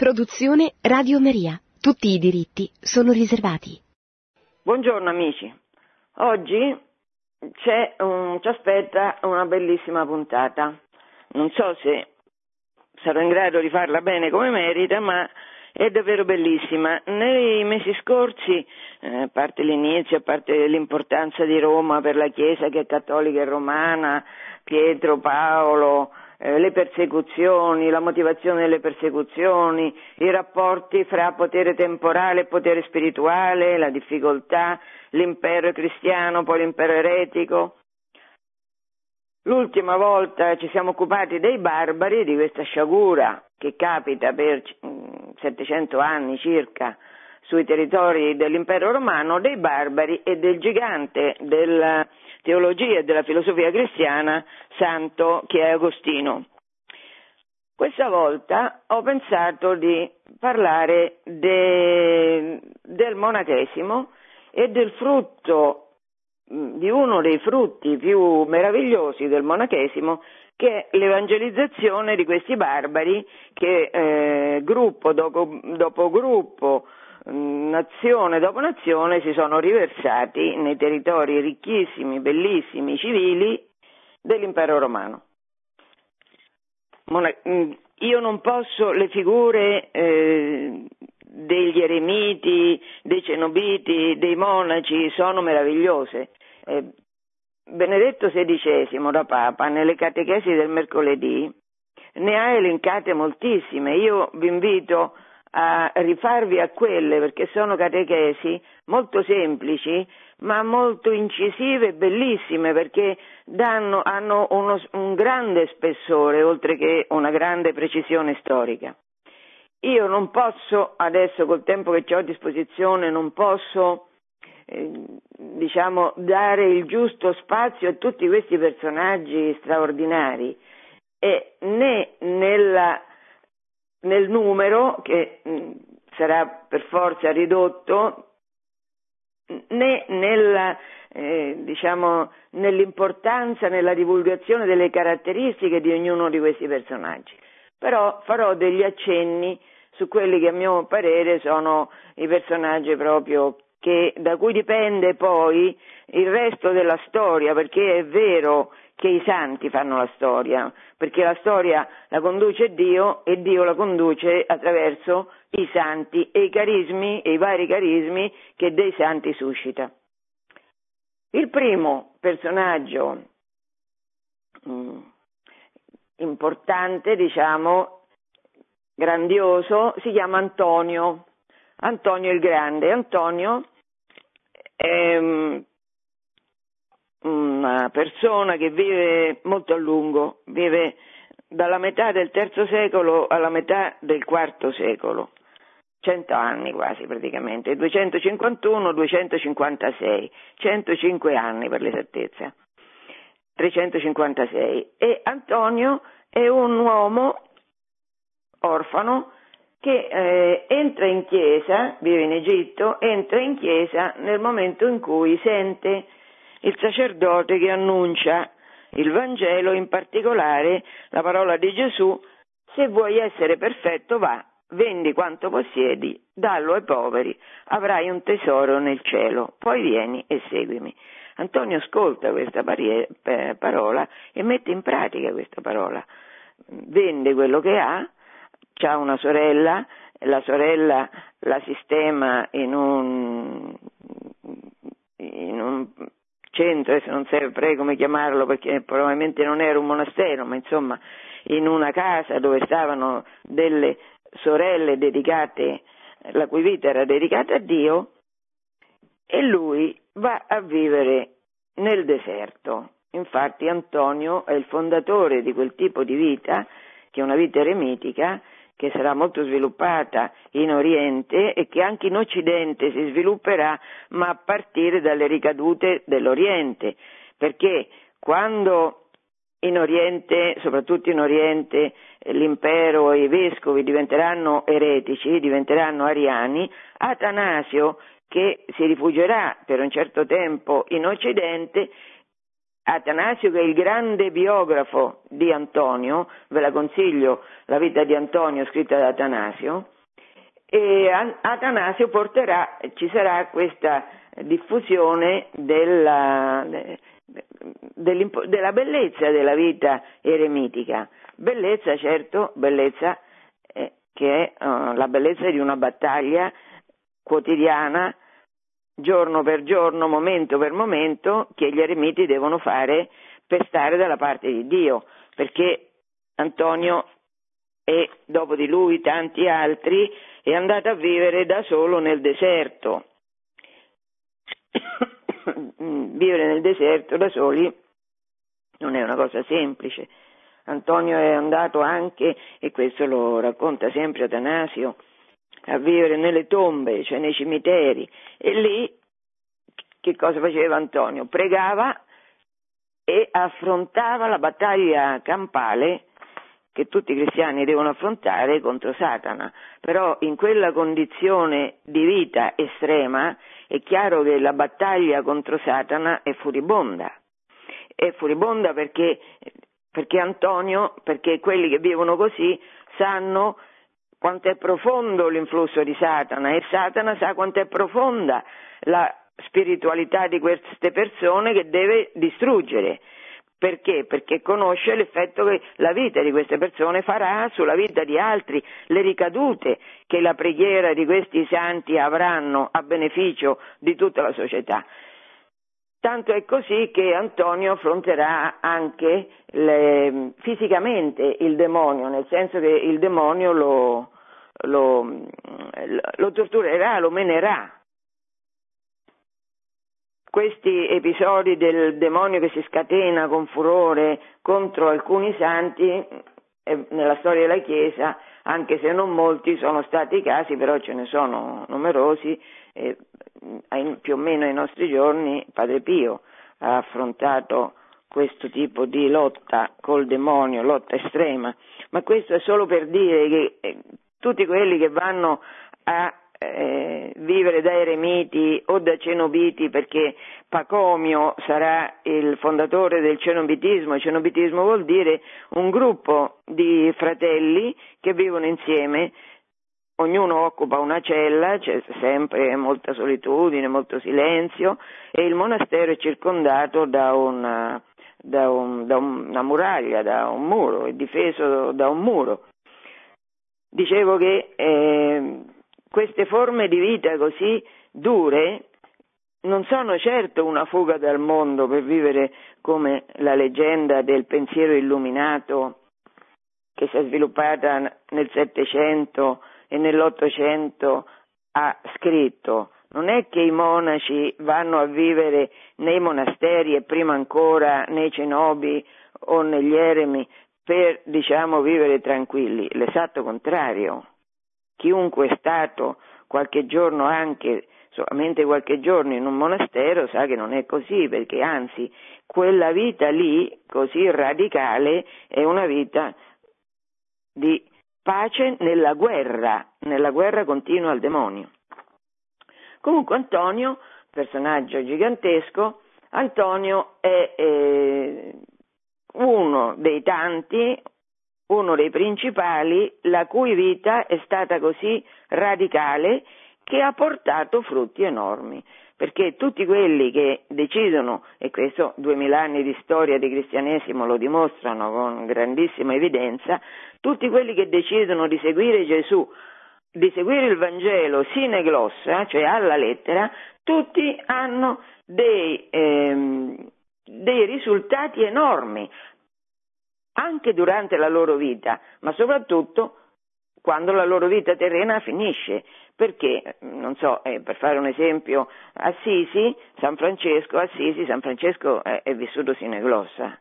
Produzione Radio Maria. Tutti i diritti sono riservati. Buongiorno amici. Oggi un, ci aspetta una bellissima puntata. Non so se sarò in grado di farla bene come merita, ma è davvero bellissima. Nei mesi scorsi, eh, a parte l'inizio, a parte l'importanza di Roma per la Chiesa che è cattolica e romana, Pietro, Paolo, eh, le persecuzioni, la motivazione delle persecuzioni, i rapporti fra potere temporale e potere spirituale, la difficoltà, l'impero cristiano, poi l'impero eretico. L'ultima volta ci siamo occupati dei barbari, di questa sciagura che capita per 700 mm, anni circa sui territori dell'impero romano, dei barbari e del gigante della teologia e della filosofia cristiana, santo che è Agostino. Questa volta ho pensato di parlare de, del monachesimo e del frutto, di uno dei frutti più meravigliosi del monachesimo, che è l'evangelizzazione di questi barbari che eh, gruppo dopo, dopo gruppo nazione dopo nazione si sono riversati nei territori ricchissimi, bellissimi, civili dell'impero romano. Mm, io non posso le figure eh, degli eremiti, dei cenobiti, dei monaci sono meravigliose. Eh, Benedetto XVI da Papa nelle catechesi del mercoledì ne ha elencate moltissime. Io vi invito a rifarvi a quelle perché sono catechesi molto semplici ma molto incisive e bellissime perché danno, hanno uno, un grande spessore oltre che una grande precisione storica. Io non posso adesso col tempo che ho a disposizione non posso eh, diciamo dare il giusto spazio a tutti questi personaggi straordinari e né nella nel numero che mm, sarà per forza ridotto né nella, eh, diciamo, nell'importanza, nella divulgazione delle caratteristiche di ognuno di questi personaggi. Però farò degli accenni su quelli che a mio parere sono i personaggi proprio che, da cui dipende poi il resto della storia, perché è vero che i santi fanno la storia, perché la storia la conduce Dio e Dio la conduce attraverso i santi e i carismi e i vari carismi che dei santi suscita. Il primo personaggio mm, importante, diciamo, grandioso, si chiama Antonio, Antonio il Grande. Antonio mm, una persona che vive molto a lungo, vive dalla metà del terzo secolo alla metà del quarto secolo, 100 anni quasi praticamente, 251-256, 105 anni per l'esattezza, 356. E Antonio è un uomo orfano che eh, entra in chiesa, vive in Egitto, entra in chiesa nel momento in cui sente il sacerdote che annuncia il Vangelo, in particolare la parola di Gesù, se vuoi essere perfetto va, vendi quanto possiedi, dallo ai poveri, avrai un tesoro nel cielo, poi vieni e seguimi. Antonio ascolta questa parola e mette in pratica questa parola, vende quello che ha, ha una sorella, la sorella la sistema in un, in un centro, adesso non saprei come chiamarlo perché probabilmente non era un monastero, ma insomma in una casa dove stavano delle sorelle dedicate, la cui vita era dedicata a Dio, e lui va a vivere nel deserto. Infatti Antonio è il fondatore di quel tipo di vita, che è una vita eremitica, che sarà molto sviluppata in Oriente e che anche in Occidente si svilupperà, ma a partire dalle ricadute dell'Oriente, perché quando in Oriente, soprattutto in Oriente, l'impero e i vescovi diventeranno eretici, diventeranno ariani, Atanasio, che si rifugierà per un certo tempo in Occidente, Atanasio che è il grande biografo di Antonio, ve la consiglio, la vita di Antonio scritta da Atanasio, e Atanasio porterà, ci sarà questa diffusione della, della bellezza della vita eremitica. Bellezza, certo, bellezza eh, che è uh, la bellezza di una battaglia quotidiana, giorno per giorno, momento per momento, che gli eremiti devono fare per stare dalla parte di Dio, perché Antonio e dopo di lui tanti altri è andato a vivere da solo nel deserto. vivere nel deserto da soli non è una cosa semplice. Antonio è andato anche, e questo lo racconta sempre Atanasio, a vivere nelle tombe, cioè nei cimiteri, e lì che cosa faceva Antonio? Pregava e affrontava la battaglia campale che tutti i cristiani devono affrontare contro Satana, però in quella condizione di vita estrema è chiaro che la battaglia contro Satana è furibonda. È furibonda perché, perché Antonio, perché quelli che vivono così sanno quanto è profondo l'influsso di Satana e Satana sa quanto è profonda la spiritualità di queste persone che deve distruggere. Perché? Perché conosce l'effetto che la vita di queste persone farà sulla vita di altri, le ricadute che la preghiera di questi santi avranno a beneficio di tutta la società. Tanto è così che Antonio affronterà anche le, fisicamente il demonio, nel senso che il demonio lo, lo, lo torturerà, lo menerà, questi episodi del demonio che si scatena con furore contro alcuni santi eh, nella storia della Chiesa, anche se non molti sono stati casi, però ce ne sono numerosi, eh, più o meno ai nostri giorni Padre Pio ha affrontato questo tipo di lotta col demonio, lotta estrema, ma questo è solo per dire che eh, tutti quelli che vanno a eh, vivere da eremiti o da cenobiti perché Pacomio sarà il fondatore del cenobitismo, il cenobitismo vuol dire un gruppo di fratelli che vivono insieme, ognuno occupa una cella, c'è sempre molta solitudine, molto silenzio e il monastero è circondato da una, da un, da una muraglia, da un muro, è difeso da un muro. Dicevo che eh, queste forme di vita così dure non sono certo una fuga dal mondo per vivere come la leggenda del pensiero illuminato che si è sviluppata nel Settecento e nell'Ottocento ha scritto. Non è che i monaci vanno a vivere nei monasteri e prima ancora nei cenobi o negli eremi per, diciamo, vivere tranquilli, l'esatto contrario chiunque è stato qualche giorno anche solamente qualche giorno in un monastero sa che non è così, perché anzi quella vita lì, così radicale, è una vita di pace nella guerra, nella guerra continua al demonio. Comunque Antonio, personaggio gigantesco, Antonio è eh, uno dei tanti, uno dei principali, la cui vita è stata così radicale che ha portato frutti enormi. Perché tutti quelli che decidono, e questo duemila anni di storia di cristianesimo lo dimostrano con grandissima evidenza, tutti quelli che decidono di seguire Gesù, di seguire il Vangelo sine glossa, cioè alla lettera, tutti hanno dei, ehm, dei risultati enormi, anche durante la loro vita, ma soprattutto quando la loro vita terrena finisce, perché, non so, eh, per fare un esempio, Assisi, San Francesco, Assisi, San Francesco è, è vissuto sine glossa.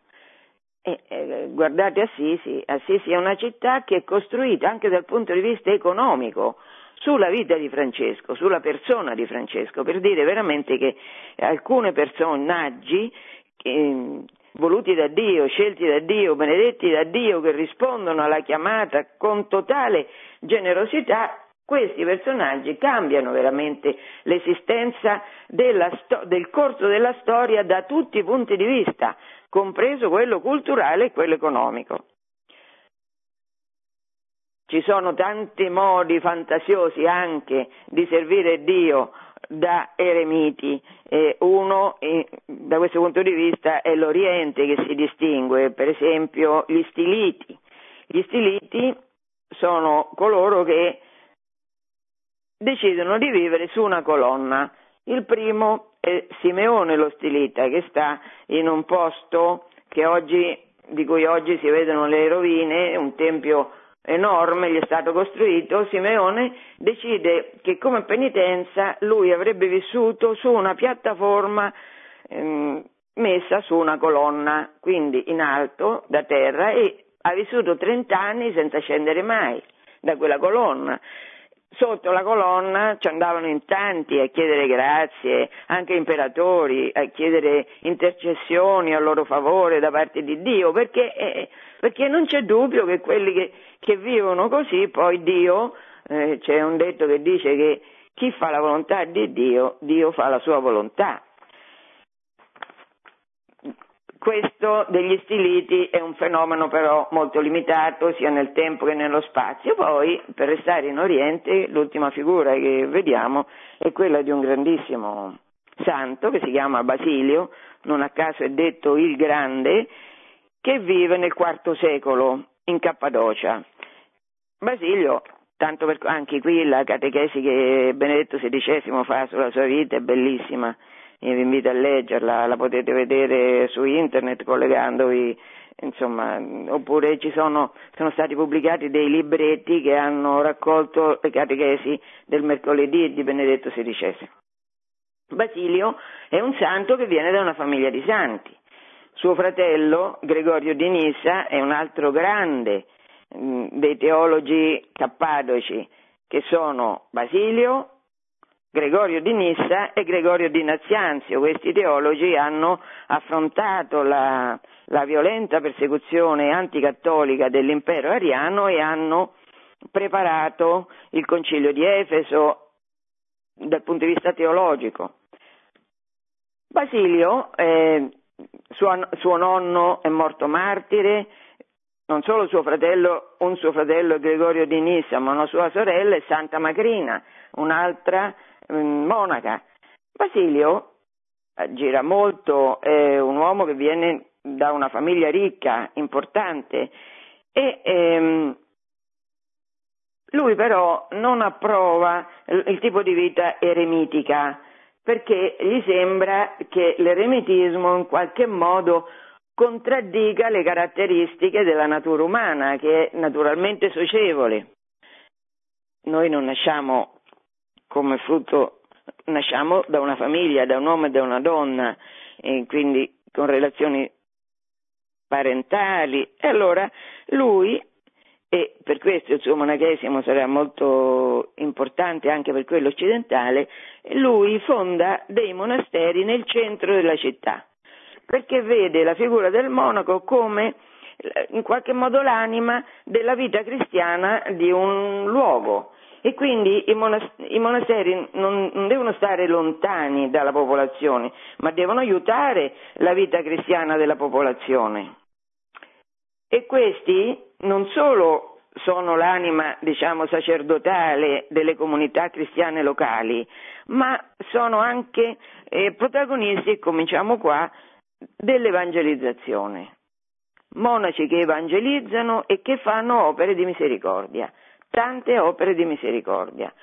Eh, guardate Assisi, Assisi è una città che è costruita anche dal punto di vista economico sulla vita di Francesco, sulla persona di Francesco, per dire veramente che alcune personaggi che, voluti da Dio, scelti da Dio, benedetti da Dio, che rispondono alla chiamata con totale generosità, questi personaggi cambiano veramente l'esistenza sto- del corso della storia da tutti i punti di vista, compreso quello culturale e quello economico. Ci sono tanti modi fantasiosi anche di servire Dio da eremiti. Eh, uno, da questo punto di vista, è l'Oriente che si distingue, per esempio gli stiliti. Gli stiliti sono coloro che decidono di vivere su una colonna. Il primo è Simeone lo stilita, che sta in un posto oggi, di cui oggi si vedono le rovine, un tempio enorme gli è stato costruito, Simeone decide che come penitenza lui avrebbe vissuto su una piattaforma ehm, messa su una colonna, quindi in alto da terra e ha vissuto 30 anni senza scendere mai da quella colonna sotto la colonna ci andavano in tanti a chiedere grazie, anche imperatori, a chiedere intercessioni a loro favore da parte di Dio, perché, eh, perché non c'è dubbio che quelli che, che vivono così, poi Dio, eh, c'è un detto che dice che chi fa la volontà di Dio, Dio fa la sua volontà. Questo degli stiliti è un fenomeno però molto limitato sia nel tempo che nello spazio. Poi, per restare in Oriente, l'ultima figura che vediamo è quella di un grandissimo santo che si chiama Basilio, non a caso è detto il Grande, che vive nel IV secolo in Cappadocia. Basilio, tanto per, anche qui la catechesi che Benedetto XVI fa sulla sua vita è bellissima vi invito a leggerla, la potete vedere su internet collegandovi, insomma, oppure ci sono, sono stati pubblicati dei libretti che hanno raccolto le catechesi del mercoledì di Benedetto XVI. Basilio è un santo che viene da una famiglia di santi. Suo fratello, Gregorio di Nissa, è un altro grande mh, mm, dei teologi cappadoci, che sono Basilio, Gregorio di Nissa e Gregorio di Nazianzio. Questi teologi hanno affrontato la, la violenta persecuzione anticattolica dell'impero ariano e hanno preparato il concilio di Efeso dal punto di vista teologico. Basilio, eh, suo, suo, nonno è morto martire, non solo suo fratello, un suo fratello Gregorio di Nissa, ma una sua sorella è Santa Macrina, un'altra monaca. Basilio eh, gira molto, è un uomo che viene da una famiglia ricca, importante e ehm, lui però non approva il tipo di vita eremitica perché gli sembra che l'eremitismo in qualche modo contraddica le caratteristiche della natura umana, che è naturalmente socievole. Noi non nasciamo come frutto nasciamo da una famiglia, da un uomo e da una donna, e quindi con relazioni parentali. E allora lui, e per questo il suo monachesimo sarà molto importante anche per quello occidentale, lui fonda dei monasteri nel centro della città, perché vede la figura del monaco come in qualche modo l'anima della vita cristiana di un luogo e quindi i, monas- i monasteri non, non, devono stare lontani dalla popolazione, ma devono aiutare la vita cristiana della popolazione. E questi non solo sono l'anima, diciamo, sacerdotale delle comunità cristiane locali, ma sono anche eh, protagonisti, cominciamo qua, dell'evangelizzazione. Monaci che evangelizzano e che fanno opere di misericordia tante opere di misericordia,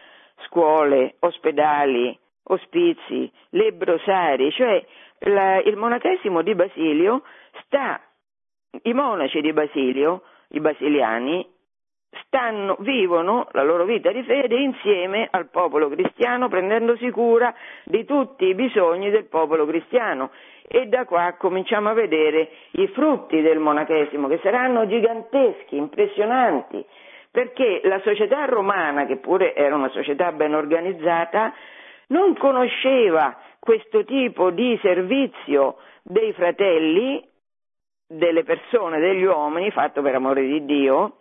scuole, ospedali, ospizi, lebrosari, cioè la, il monachesimo di Basilio sta, i monaci di Basilio, i basiliani, stanno, vivono la loro vita di fede insieme al popolo cristiano, prendendosi cura di tutti i bisogni del popolo cristiano. E da qua cominciamo a vedere i frutti del monachesimo, che saranno giganteschi, impressionanti, perché la società romana, che pure era una società ben organizzata, non conosceva questo tipo di servizio dei fratelli, delle persone, degli uomini, fatto per amore di Dio,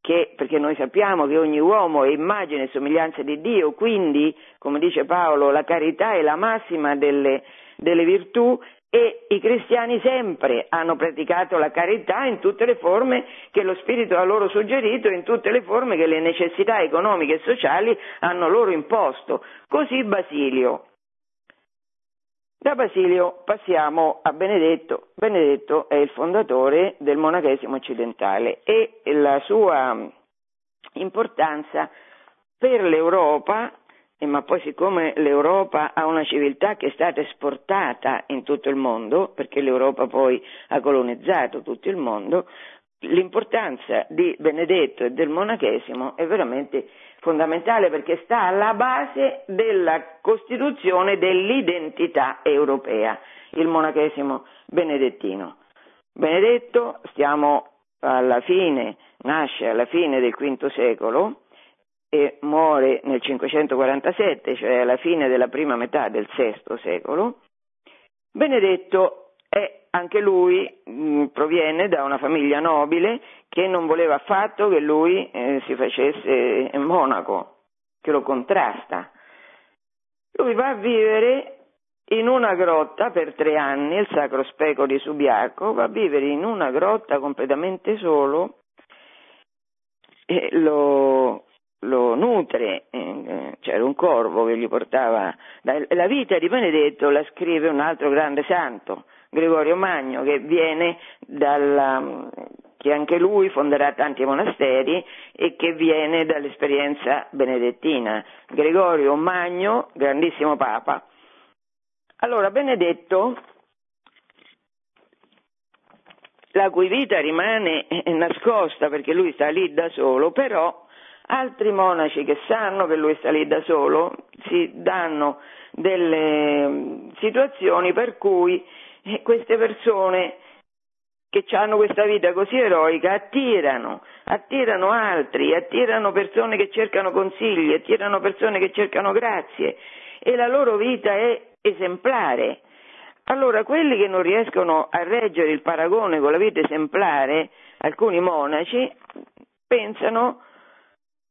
che, perché noi sappiamo che ogni uomo è immagine e somiglianza di Dio, quindi, come dice Paolo, la carità è la massima delle, delle virtù e i cristiani sempre hanno praticato la carità in tutte le forme che lo Spirito ha loro suggerito, in tutte le forme che le necessità economiche e sociali hanno loro imposto. Così Basilio. Da Basilio passiamo a Benedetto. Benedetto è il fondatore del monachesimo occidentale e la sua importanza per l'Europa, ma poi siccome l'Europa ha una civiltà che è stata esportata in tutto il mondo, perché l'Europa poi ha colonizzato tutto il mondo, l'importanza di Benedetto e del monachesimo è veramente fondamentale perché sta alla base della costituzione dell'identità europea, il monachesimo benedettino. Benedetto, stiamo alla fine, nasce alla fine del V secolo e muore nel 547, cioè alla fine della prima metà del VI secolo. Benedetto è anche lui mh, mm, proviene da una famiglia nobile che non voleva affatto che lui eh, si facesse monaco, che lo contrasta. Lui va a vivere in una grotta per tre anni, il Sacro Speco di Subiaco, va a vivere in una grotta completamente solo e lo, lo nutre, eh, c'era un corvo che gli portava la vita di Benedetto la scrive un altro grande santo, Gregorio Magno, che viene dalla, che anche lui fonderà tanti monasteri e che viene dall'esperienza benedettina. Gregorio Magno, grandissimo papa. Allora, Benedetto, la cui vita rimane nascosta perché lui sta lì da solo, però altri monaci che sanno che lui sta lì da solo si danno delle situazioni per cui e queste persone che hanno questa vita così eroica attirano, attirano altri, attirano persone che cercano consigli, attirano persone che cercano grazie e la loro vita è esemplare. Allora, quelli che non riescono a reggere il paragone con la vita esemplare, alcuni monaci, pensano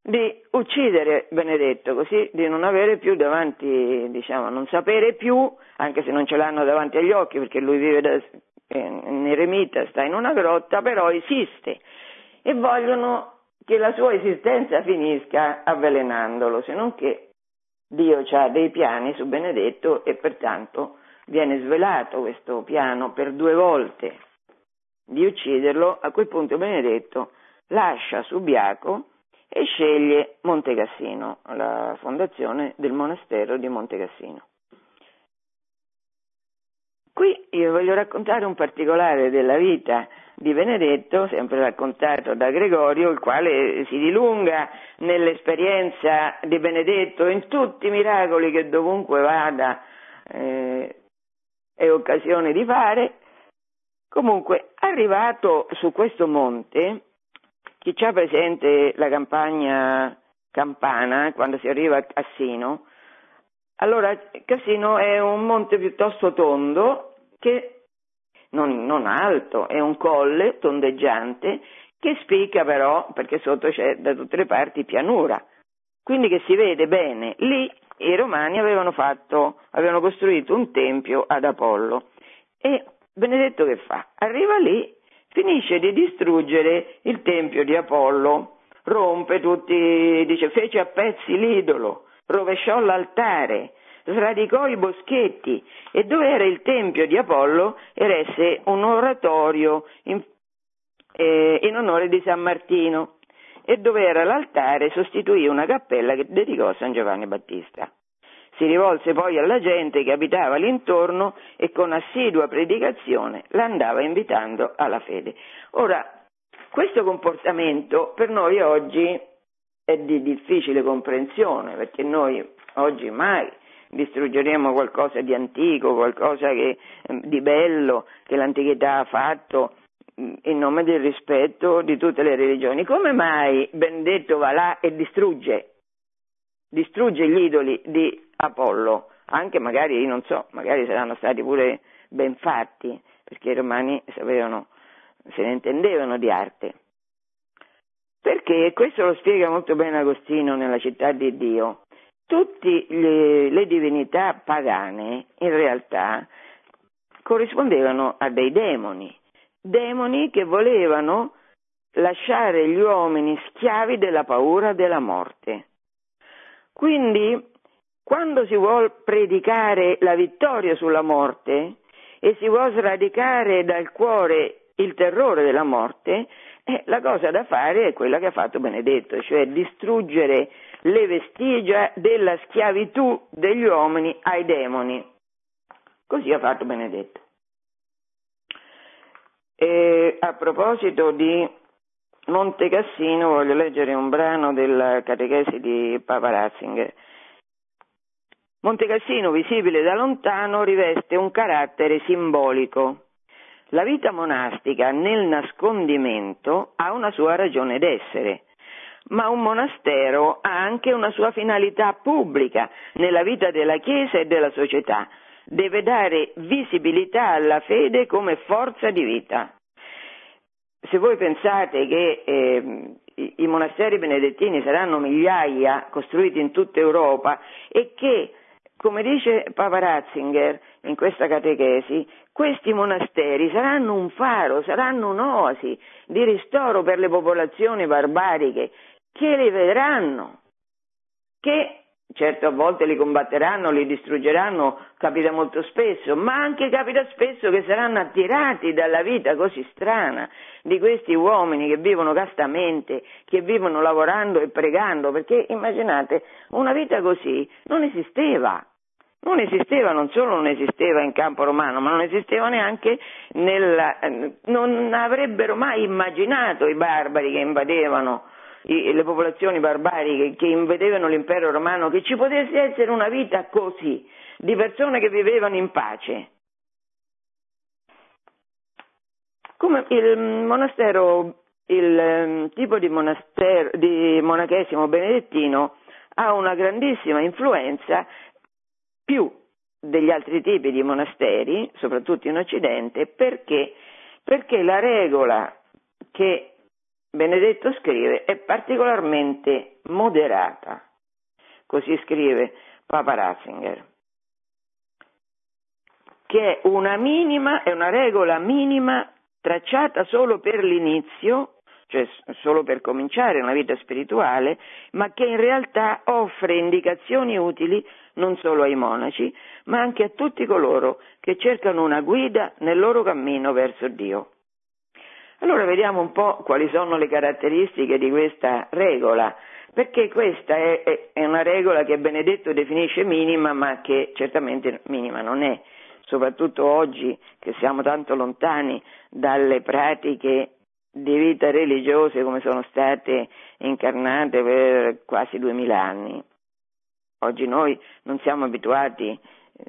di uccidere Benedetto, così di non avere più davanti, diciamo, non sapere più, anche se non ce l'hanno davanti agli occhi perché lui vive da, in eremita, sta in una grotta, però esiste. E vogliono che la sua esistenza finisca avvelenandolo, se non che Dio ha dei piani su Benedetto e pertanto viene svelato questo piano per due volte di ucciderlo, a quel punto Benedetto lascia Subiaco e sceglie Montecassino, la fondazione del monastero di Montecassino. Qui io voglio raccontare un particolare della vita di Benedetto, sempre raccontato da Gregorio, il quale si dilunga nell'esperienza di Benedetto in tutti i miracoli che dovunque vada eh, è occasione di fare. Comunque, arrivato su questo monte, chi ha presente la campagna campana, quando si arriva a Cassino, allora Cassino è un monte piuttosto tondo, che non, non alto, è un colle tondeggiante, che spicca però, perché sotto c'è da tutte le parti pianura, quindi che si vede bene. Lì i romani avevano, fatto, avevano costruito un tempio ad Apollo e Benedetto che fa? Arriva lì finisce di distruggere il tempio di Apollo, rompe tutti, dice, fece a pezzi l'idolo, rovesciò l'altare, sradicò i boschetti. E dove era il tempio di Apollo? Eresse un oratorio in, eh, in onore di San Martino. E dove era l'altare sostituì una cappella che dedicò a San Giovanni Battista. Si rivolse poi alla gente che abitava l'intorno e con assidua predicazione l'andava invitando alla fede. Ora, questo comportamento per noi oggi è di difficile comprensione, perché noi oggi mai distruggeremo qualcosa di antico, qualcosa che, ehm, di bello che l'antichità ha fatto mm, in nome del rispetto di tutte le religioni. Come mai Benedetto va là e distrugge, distrugge gli idoli di Apollo, anche magari, non so, magari saranno stati pure ben fatti, perché i romani sapevano, se ne intendevano di arte. Perché, e questo lo spiega molto bene Agostino nella città di Dio, tutte le, le divinità pagane in realtà corrispondevano a dei demoni, demoni che volevano lasciare gli uomini schiavi della paura della morte. Quindi, quando si vuole predicare la vittoria sulla morte e si vuole sradicare dal cuore il terrore della morte, eh, la cosa da fare è quella che ha fatto Benedetto, cioè distruggere le vestigia della schiavitù degli uomini ai demoni. Così ha fatto Benedetto. E a proposito di Monte Cassino voglio leggere un brano della catechesi di Papa Ratzinger. Monte Cassino, visibile da lontano, riveste un carattere simbolico. La vita monastica nel nascondimento ha una sua ragione d'essere, ma un monastero ha anche una sua finalità pubblica nella vita della Chiesa e della società. Deve dare visibilità alla fede come forza di vita se voi pensate che eh, i, monasteri benedettini saranno migliaia costruiti in tutta Europa e che, come dice Papa Ratzinger in questa catechesi, questi monasteri saranno un faro, saranno un'oasi di ristoro per le popolazioni barbariche che li vedranno, che Certo a volte li combatteranno, li distruggeranno, capita molto spesso, ma anche capita spesso che saranno attirati dalla vita così strana di questi uomini che vivono castamente, che vivono lavorando e pregando, perché immaginate, una vita così non esisteva. Non esisteva, non solo non esisteva in campo romano, ma non esisteva neanche nella, non avrebbero mai immaginato i barbari che invadevano le popolazioni barbariche che invedevano l'impero romano che ci potesse essere una vita così, di persone che vivevano in pace. Come il monastero, il um, tipo di, di monachesimo benedettino ha una grandissima influenza più degli altri tipi di monasteri, soprattutto in Occidente, perché, perché la regola che Benedetto scrive, è particolarmente moderata. Così scrive Papa Ratzinger, che è una minima, è una regola minima tracciata solo per l'inizio, cioè solo per cominciare una vita spirituale, ma che in realtà offre indicazioni utili non solo ai monaci, ma anche a tutti coloro che cercano una guida nel loro cammino verso Dio. Allora vediamo un po' quali sono le caratteristiche di questa regola, perché questa è, è, una regola che Benedetto definisce minima, ma che certamente minima non è, soprattutto oggi che siamo tanto lontani dalle pratiche di vita religiose come sono state incarnate per quasi duemila anni. Oggi noi non siamo abituati eh,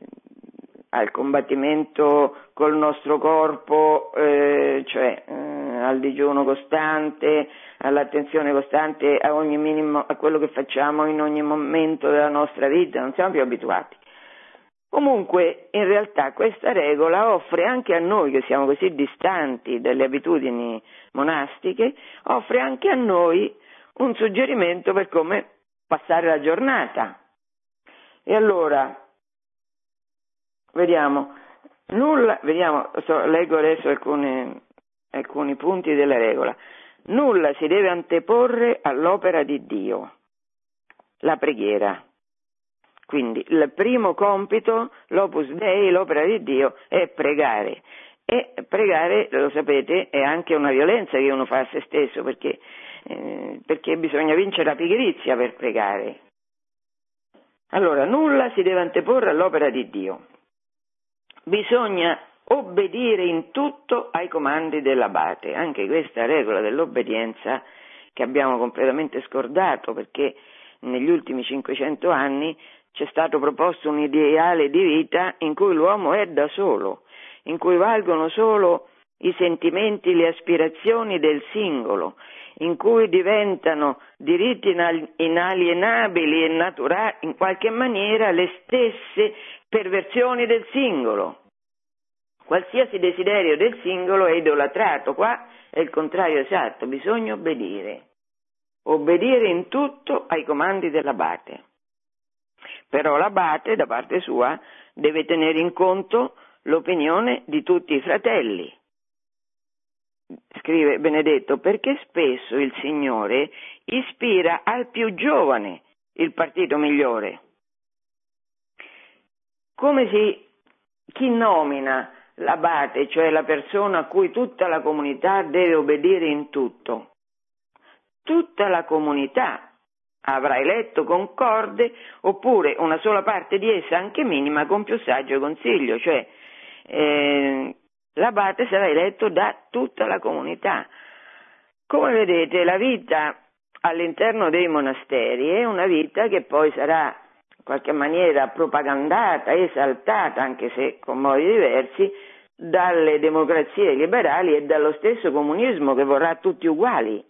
al combattimento col nostro corpo, eh, cioè eh, al digiuno costante, all'attenzione costante a, minimo, a quello che facciamo in ogni momento della nostra vita, non siamo più abituati. Comunque, in realtà, questa regola offre anche a noi, che siamo così distanti dalle abitudini monastiche, offre anche a noi un suggerimento per come passare la giornata. E allora, vediamo, nulla, vediamo, so, leggo adesso alcune, alcuni punti della regola. Nulla si deve anteporre all'opera di Dio, la preghiera. Quindi il primo compito, l'opus dei, l'opera di Dio, è pregare. E pregare, lo sapete, è anche una violenza che uno fa a se stesso, perché, eh, perché bisogna vincere la pigrizia per pregare. Allora, nulla si deve anteporre all'opera di Dio. Bisogna obbedire in tutto ai comandi dell'abate. Anche questa regola dell'obbedienza che abbiamo completamente scordato perché negli ultimi 500 anni c'è stato proposto un ideale di vita in cui l'uomo è da solo, in cui valgono solo i sentimenti, le aspirazioni del singolo, in cui diventano diritti inalienabili e naturali in qualche maniera le stesse perversioni del singolo. Qualsiasi desiderio del singolo è idolatrato, qua è il contrario esatto, bisogna obbedire. obbedire in tutto ai comandi dell'abate. Però l'abate, da parte sua, deve tenere in conto l'opinione di tutti i fratelli. Scrive Benedetto, perché spesso il Signore ispira al più giovane il partito migliore. Come si, chi nomina l'abate, cioè la persona a cui tutta la comunità deve obbedire in tutto? Tutta la comunità avrà eletto concorde oppure una sola parte di essa, anche minima, con più saggio consiglio, cioè eh, l'abate sarà eletto da tutta la comunità. Come vedete la vita all'interno dei monasteri è una vita che poi sarà qualche maniera propagandata, esaltata, anche se con modi diversi, dalle democrazie liberali e dallo stesso comunismo che vorrà tutti uguali.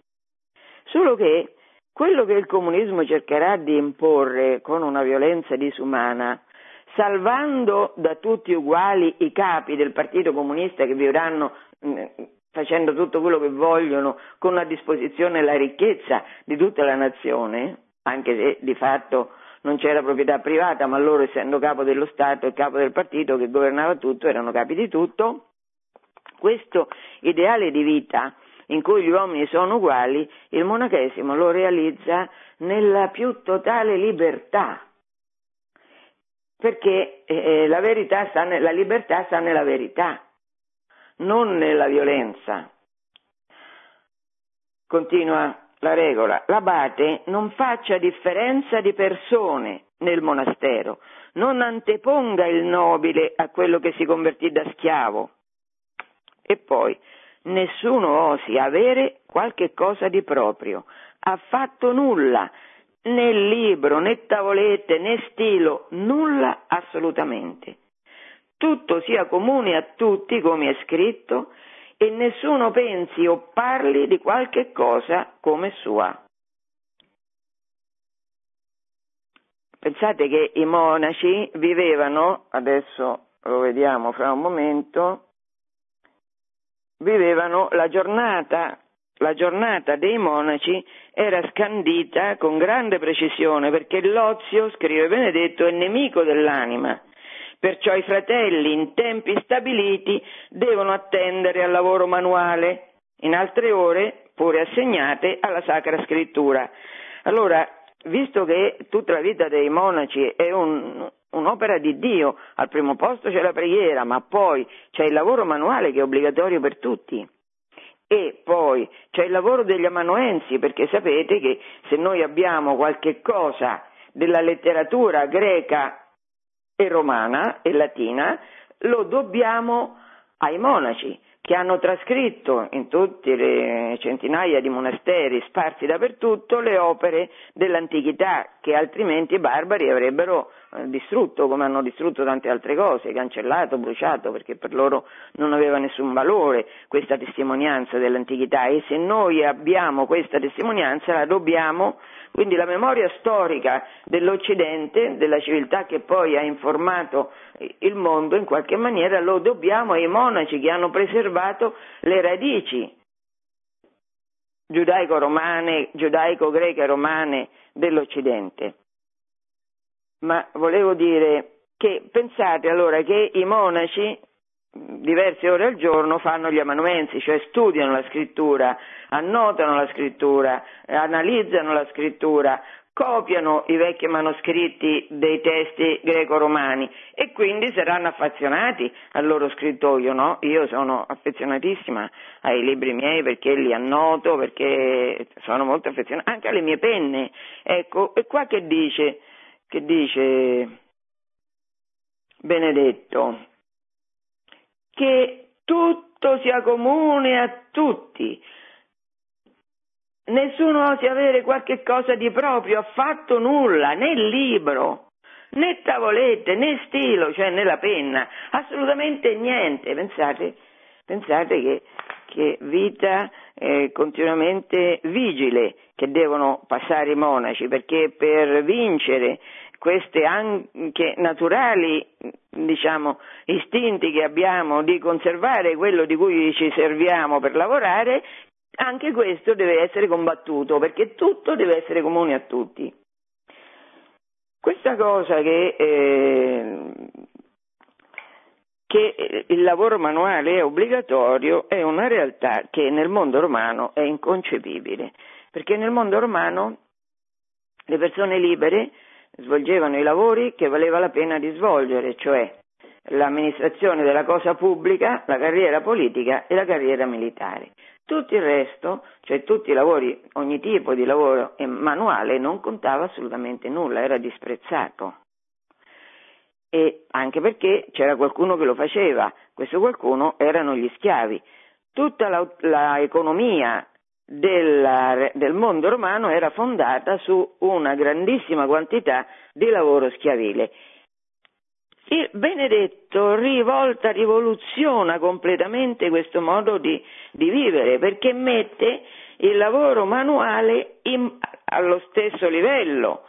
Solo che quello che il comunismo cercherà di imporre con una violenza disumana, salvando da tutti uguali i capi del Partito Comunista che vivranno mm, facendo tutto quello che vogliono, con a disposizione la ricchezza di tutta la nazione, anche se di fatto non c'era proprietà privata, ma loro essendo capo dello Stato e capo del partito che governava tutto, erano capi di tutto, questo ideale di vita in cui gli uomini sono uguali, il monachesimo lo realizza nella più totale libertà. Perché eh, la, ne, la libertà sta nella verità, non nella violenza. Continua la regola, l'abate non faccia differenza di persone nel monastero, non anteponga il nobile a quello che si convertì da schiavo. E poi, nessuno osi avere qualche cosa di proprio, ha fatto nulla, né libro, né tavolette, né stilo, nulla assolutamente. Tutto sia comune a tutti, come è scritto, e nessuno pensi o parli di qualche cosa come sua. Pensate che i monaci vivevano, adesso lo vediamo fra un momento, vivevano la giornata, la giornata dei monaci era scandita con grande precisione perché l'ozio, scrive Benedetto, è nemico dell'anima. Perciò i fratelli in tempi stabiliti devono attendere al lavoro manuale, in altre ore pure assegnate alla Sacra Scrittura. Allora, visto che tutta la vita dei monaci è un, un'opera di Dio, al primo posto c'è la preghiera, ma poi c'è il lavoro manuale che è obbligatorio per tutti. E poi c'è il lavoro degli amanuensi, perché sapete che se noi abbiamo qualche cosa della letteratura greca e romana e latina, lo dobbiamo ai monaci che hanno trascritto in tutte le centinaia di monasteri sparsi dappertutto le opere dell'antichità che altrimenti i barbari avrebbero distrutto come hanno distrutto tante altre cose, cancellato, bruciato perché per loro non aveva nessun valore questa testimonianza dell'antichità e se noi abbiamo questa testimonianza la dobbiamo quindi la memoria storica dell'Occidente, della civiltà che poi ha informato il mondo, in qualche maniera lo dobbiamo ai monaci che hanno preservato le radici giudaico-romane, giudaico-greche romane dell'Occidente. Ma volevo dire che pensate allora che i monaci diverse ore al giorno fanno gli amanuensi, cioè studiano la scrittura, annotano la scrittura, analizzano la scrittura, copiano i vecchi manoscritti dei testi greco-romani e quindi saranno affezionati al loro scrittoio, no? Io sono affezionatissima ai libri miei perché li annoto, perché sono molto affezionata, anche alle mie penne. Ecco, e qua che dice, che dice Benedetto? che tutto sia comune a tutti. Nessuno osi avere qualche cosa di proprio, affatto nulla, né libro, né tavolette, né stilo, cioè né la penna, assolutamente niente. Pensate, pensate che, che vita eh, continuamente vigile che devono passare i monaci, perché per vincere questi anche naturali diciamo, istinti che abbiamo di conservare quello di cui ci serviamo per lavorare, anche questo deve essere combattuto perché tutto deve essere comune a tutti. Questa cosa che, eh, che il lavoro manuale è obbligatorio è una realtà che nel mondo romano è inconcepibile, perché nel mondo romano le persone libere svolgevano i lavori che valeva la pena di svolgere, cioè l'amministrazione della cosa pubblica, la carriera politica e la carriera militare. Tutto il resto, cioè tutti i lavori, ogni tipo di lavoro manuale non contava assolutamente nulla, era disprezzato. E anche perché c'era qualcuno che lo faceva, questo qualcuno erano gli schiavi. Tutta l'economia del, del mondo romano era fondata su una grandissima quantità di lavoro schiavile. Il Benedetto rivolta, rivoluziona completamente questo modo di, di vivere perché mette il lavoro manuale in, allo stesso livello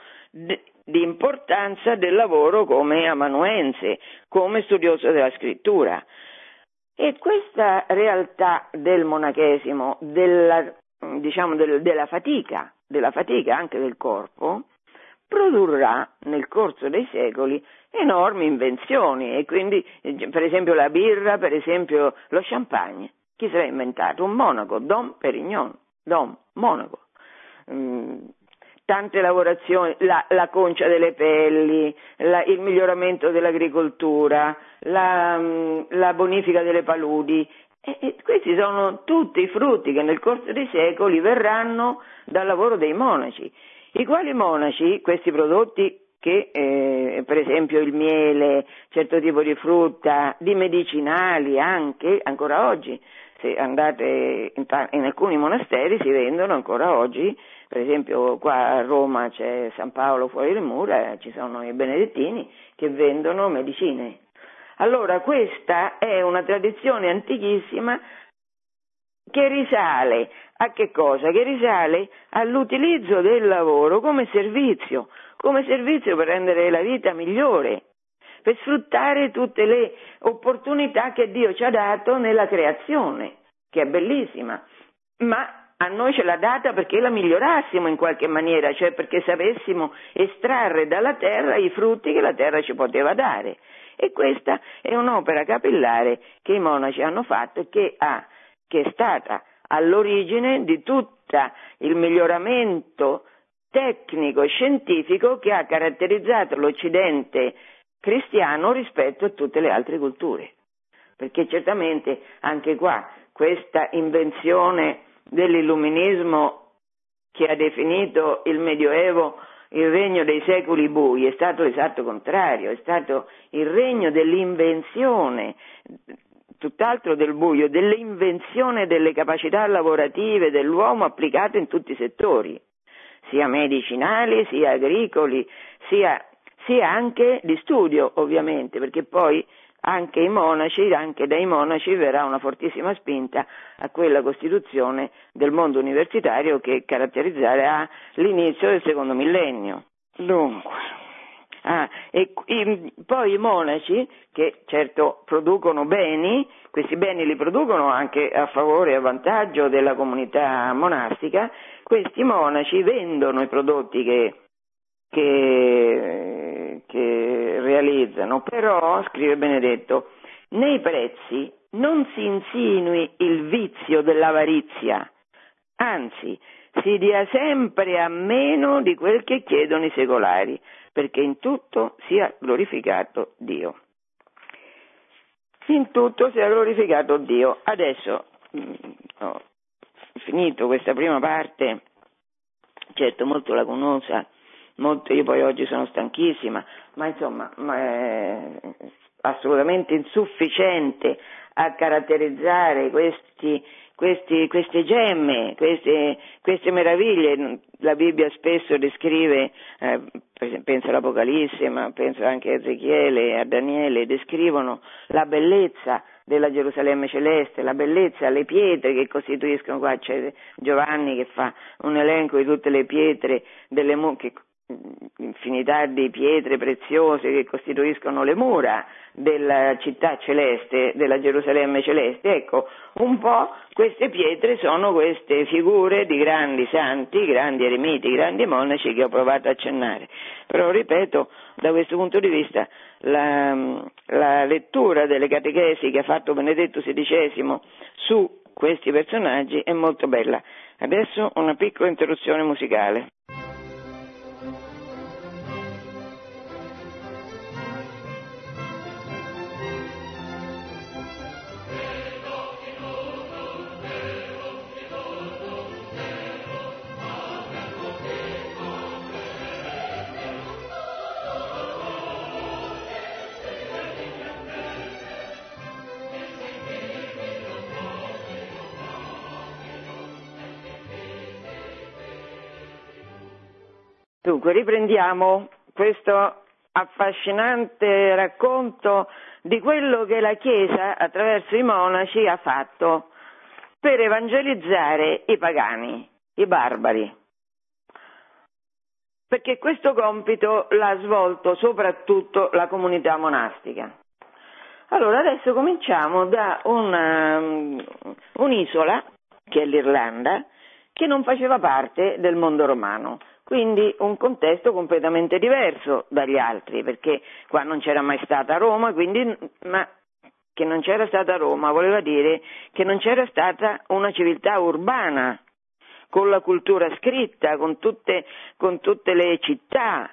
di, importanza del lavoro come amanuense, come studioso della scrittura. E questa realtà del monachesimo, della, diciamo del, della fatica, della fatica anche del corpo, produrrà nel corso dei secoli enormi invenzioni e quindi per esempio la birra, per esempio lo champagne. Chi se l'ha inventato? Un monaco, Dom Perignon, Dom, monaco. Mm, tante lavorazioni, la, la, concia delle pelli, la, il miglioramento dell'agricoltura, la, mm, la bonifica delle paludi. E, questi sono tutti i frutti che nel corso dei secoli verranno dal lavoro dei monaci, i quali monaci, questi prodotti che eh, per esempio il miele, certo tipo di frutta, di medicinali anche, ancora oggi, se andate in, in, alcuni monasteri si vendono ancora oggi, per esempio qua a Roma c'è San Paolo fuori le mura, ci sono i benedettini che vendono medicine. Allora questa è una tradizione antichissima che risale a che cosa? Che risale all'utilizzo del lavoro come servizio, come servizio per rendere la vita migliore, per sfruttare tutte le opportunità che Dio ci ha dato nella creazione, che è bellissima, ma a noi ce l'ha data perché la migliorassimo in qualche maniera, cioè perché sapessimo estrarre dalla terra i frutti che la terra ci poteva dare. E questa è un'opera capillare che i monaci hanno fatto e che, ha, che è stata all'origine di tutto il miglioramento tecnico e scientifico che ha caratterizzato l'Occidente cristiano rispetto a tutte le altre culture. Perché certamente anche qua questa invenzione dell'illuminismo che ha definito il Medioevo il regno dei secoli bui è stato l'esatto contrario, è stato il regno dell'invenzione, tutt'altro del buio, dell'invenzione delle capacità lavorative dell'uomo applicate in tutti i settori sia medicinali, sia agricoli, sia, sia anche di studio ovviamente, perché poi anche i monaci, anche dai monaci verrà una fortissima spinta a quella costituzione del mondo universitario che caratterizzerà l'inizio del secondo millennio. Dunque, ah, e, e, poi i monaci, che certo producono beni, questi beni li producono anche a favore e a vantaggio della comunità monastica, questi monaci vendono i prodotti che, che, che realizzano, però, scrive Benedetto, nei prezzi non si insinui il vizio dell'avarizia, anzi si dia sempre a meno di quel che chiedono i secolari, perché in tutto sia glorificato Dio. In tutto sia glorificato Dio. Adesso mm, ho finito questa prima parte, certo molto lacunosa, molto, io poi oggi sono stanchissima, ma insomma ma è assolutamente insufficiente a caratterizzare questi, questi, queste gemme, queste, queste, meraviglie. La Bibbia spesso descrive, eh, penso all'Apocalisse, ma penso anche a Ezechiele, a Daniele, descrivono la bellezza della Gerusalemme celeste, la bellezza, le pietre che costituiscono qua, c'è Giovanni che fa un elenco di tutte le pietre delle, che infinità di pietre preziose che costituiscono le mura della città celeste, della Gerusalemme celeste. Ecco, un po' queste pietre sono queste figure di grandi santi, grandi eremiti, grandi monaci che ho provato a accennare. Però ripeto, da questo punto di vista la, la lettura delle catechesi che ha fatto Benedetto XVI su questi personaggi è molto bella. Adesso una piccola interruzione musicale. Dunque, riprendiamo questo affascinante racconto di quello che la Chiesa attraverso i monaci ha fatto per evangelizzare i pagani, i barbari. Perché questo compito l'ha svolto soprattutto la comunità monastica. Allora adesso cominciamo da una, um, un'isola, che è l'Irlanda, che non faceva parte del mondo romano quindi un contesto completamente diverso dagli altri, perché qua non c'era mai stata Roma, quindi, ma che non c'era stata Roma voleva dire che non c'era stata una civiltà urbana con la cultura scritta, con tutte, con tutte le città.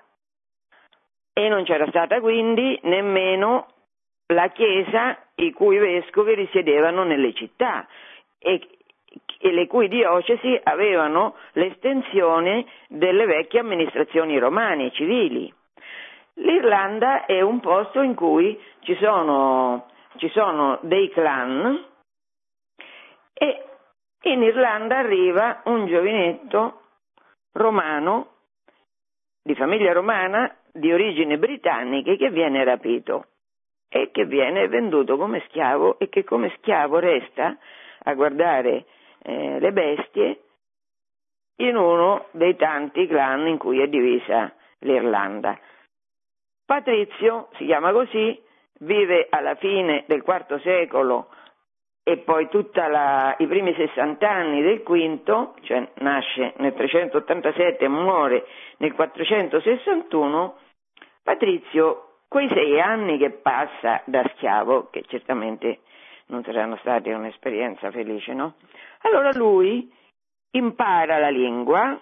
E non c'era stata quindi nemmeno la Chiesa i cui vescovi risiedevano nelle città. E le cui diocesi avevano l'estensione delle vecchie amministrazioni romane civili. L'Irlanda è un posto in cui ci sono, ci sono dei clan e in Irlanda arriva un giovinetto romano di famiglia romana di origine britannica che viene rapito e che viene venduto come schiavo e che come schiavo resta a guardare eh, le bestie in uno dei tanti clan in cui è divisa l'Irlanda. Patrizio, si chiama così, vive alla fine del IV secolo e poi tutti i primi 60 anni del V, cioè nasce nel 387 e muore nel 461, Patrizio, quei sei anni che passa da schiavo, che certamente non saranno stati un'esperienza felice, no? Allora lui impara la lingua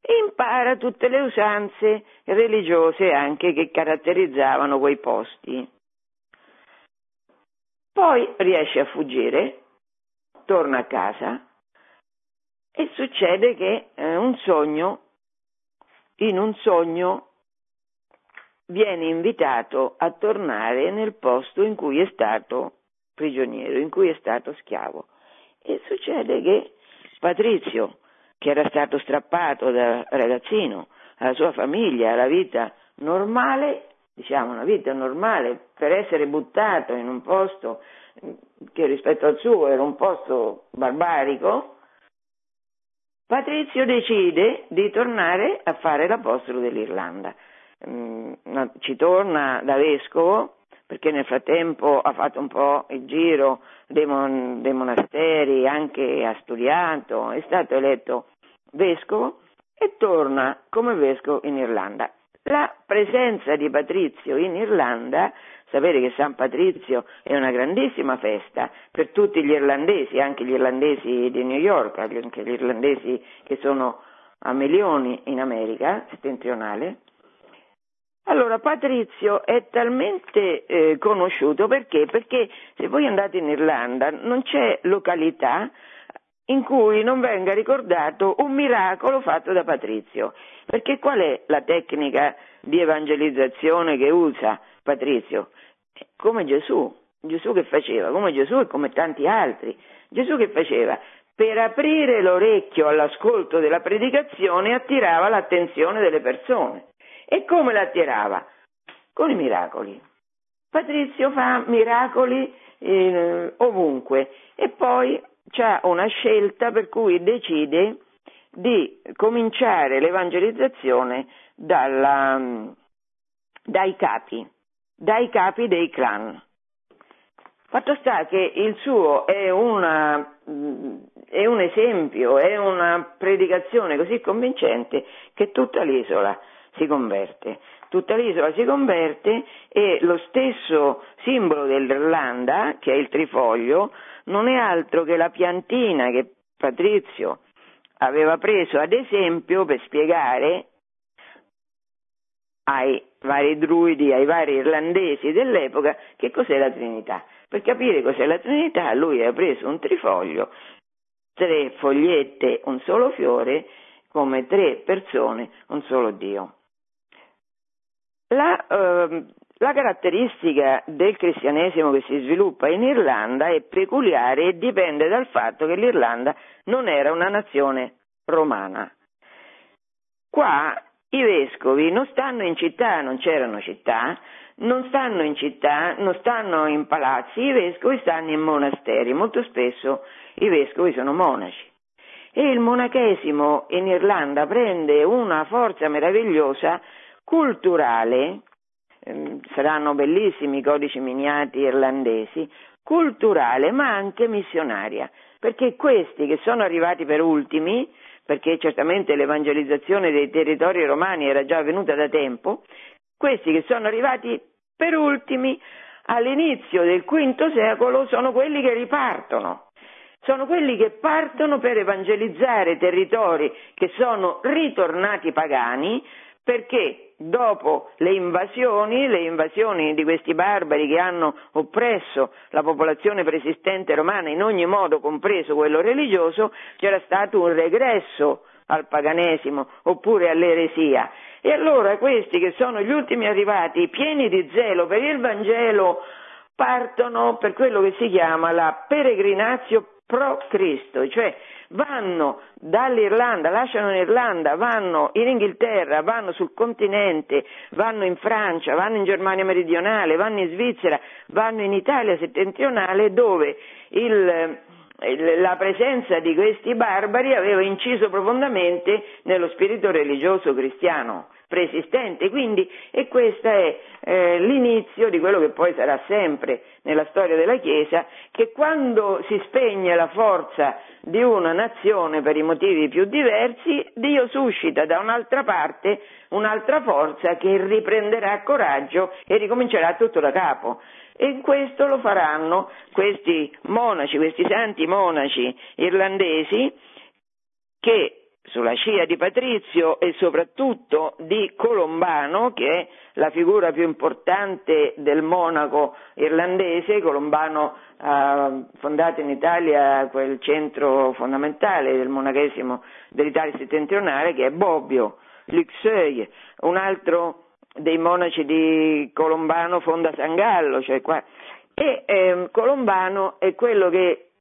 e impara tutte le usanze religiose anche che caratterizzavano quei posti. Poi riesce a fuggire, torna a casa e succede che eh, un sogno, in un sogno viene invitato a tornare nel posto in cui è stato prigioniero, in cui è stato schiavo. E succede che Patrizio, che era stato strappato da ragazzino alla sua famiglia, alla vita normale, diciamo una vita normale, per essere buttato in un posto che rispetto al suo era un posto barbarico, Patrizio decide di tornare a fare l'apostolo dell'Irlanda. Mm, ci torna da vescovo perché nel frattempo ha fatto un po' il giro dei, mon- dei monasteri, anche ha studiato, è stato eletto vescovo e torna come vescovo in Irlanda. La presenza di Patrizio in Irlanda, sapete che San Patrizio è una grandissima festa per tutti gli irlandesi, anche gli irlandesi di New York, anche gli irlandesi che sono a milioni in America settentrionale, allora, Patrizio è talmente eh, conosciuto perché? Perché se voi andate in Irlanda non c'è località in cui non venga ricordato un miracolo fatto da Patrizio. Perché qual è la tecnica di evangelizzazione che usa Patrizio? Come Gesù. Gesù che faceva? Come Gesù e come tanti altri. Gesù che faceva? Per aprire l'orecchio all'ascolto della predicazione attirava l'attenzione delle persone. E come la attirava? Con i miracoli. Patrizio fa miracoli eh, ovunque e poi c'è una scelta per cui decide di cominciare l'evangelizzazione dalla, dai capi, dai capi dei clan. Fatto sta che il suo è, una, è un esempio, è una predicazione così convincente che tutta l'isola si converte. Tutta l'isola si converte e lo stesso simbolo dell'Irlanda, che è il trifoglio, non è altro che la piantina che Patrizio aveva preso ad esempio per spiegare ai vari druidi, ai vari irlandesi dell'epoca che cos'è la Trinità. Per capire cos'è la Trinità lui ha preso un trifoglio, tre fogliette, un solo fiore, come tre persone, un solo Dio. La, eh, la caratteristica del cristianesimo che si sviluppa in Irlanda è peculiare e dipende dal fatto che l'Irlanda non era una nazione romana. Qua i vescovi non stanno in città, non c'erano città, non stanno in città, non stanno in palazzi, i vescovi stanno in monasteri, molto spesso i vescovi sono monaci. E il monachesimo in Irlanda prende una forza meravigliosa culturale, ehm, saranno bellissimi i codici miniati irlandesi, culturale ma anche missionaria, perché questi che sono arrivati per ultimi, perché certamente l'evangelizzazione dei territori romani era già avvenuta da tempo, questi che sono arrivati per ultimi all'inizio del V secolo sono quelli che ripartono. Sono quelli che partono per evangelizzare territori che sono ritornati pagani, perché dopo le invasioni, le invasioni di questi barbari che hanno oppresso la popolazione preesistente romana in ogni modo, compreso quello religioso, c'era stato un regresso al paganesimo oppure all'eresia. E allora questi che sono gli ultimi arrivati, pieni di zelo per il Vangelo, partono per quello che si chiama la peregrinazio pro Cristo, cioè vanno dall'Irlanda, lasciano l'Irlanda, vanno in Inghilterra, vanno sul continente, vanno in Francia, vanno in Germania meridionale, vanno in Svizzera, vanno in Italia settentrionale dove il, la presenza di questi barbari aveva inciso profondamente nello spirito religioso cristiano preesistente. Quindi, e questo è eh, l'inizio di quello che poi sarà sempre nella storia della Chiesa, che quando si spegne la forza di una nazione per i motivi più diversi, Dio suscita da un'altra parte un'altra forza che riprenderà coraggio e ricomincerà tutto da capo. E questo lo faranno questi monaci, questi santi monaci irlandesi che sulla scia di Patrizio e soprattutto di Colombano, che è la figura più importante del monaco irlandese. Colombano ha fondato in Italia quel centro fondamentale del monachesimo dell'Italia settentrionale che è Bobbio, Luxeuil, un altro dei monaci di Colombano fonda San Gallo, cioè qua. e eh, Colombano è quello che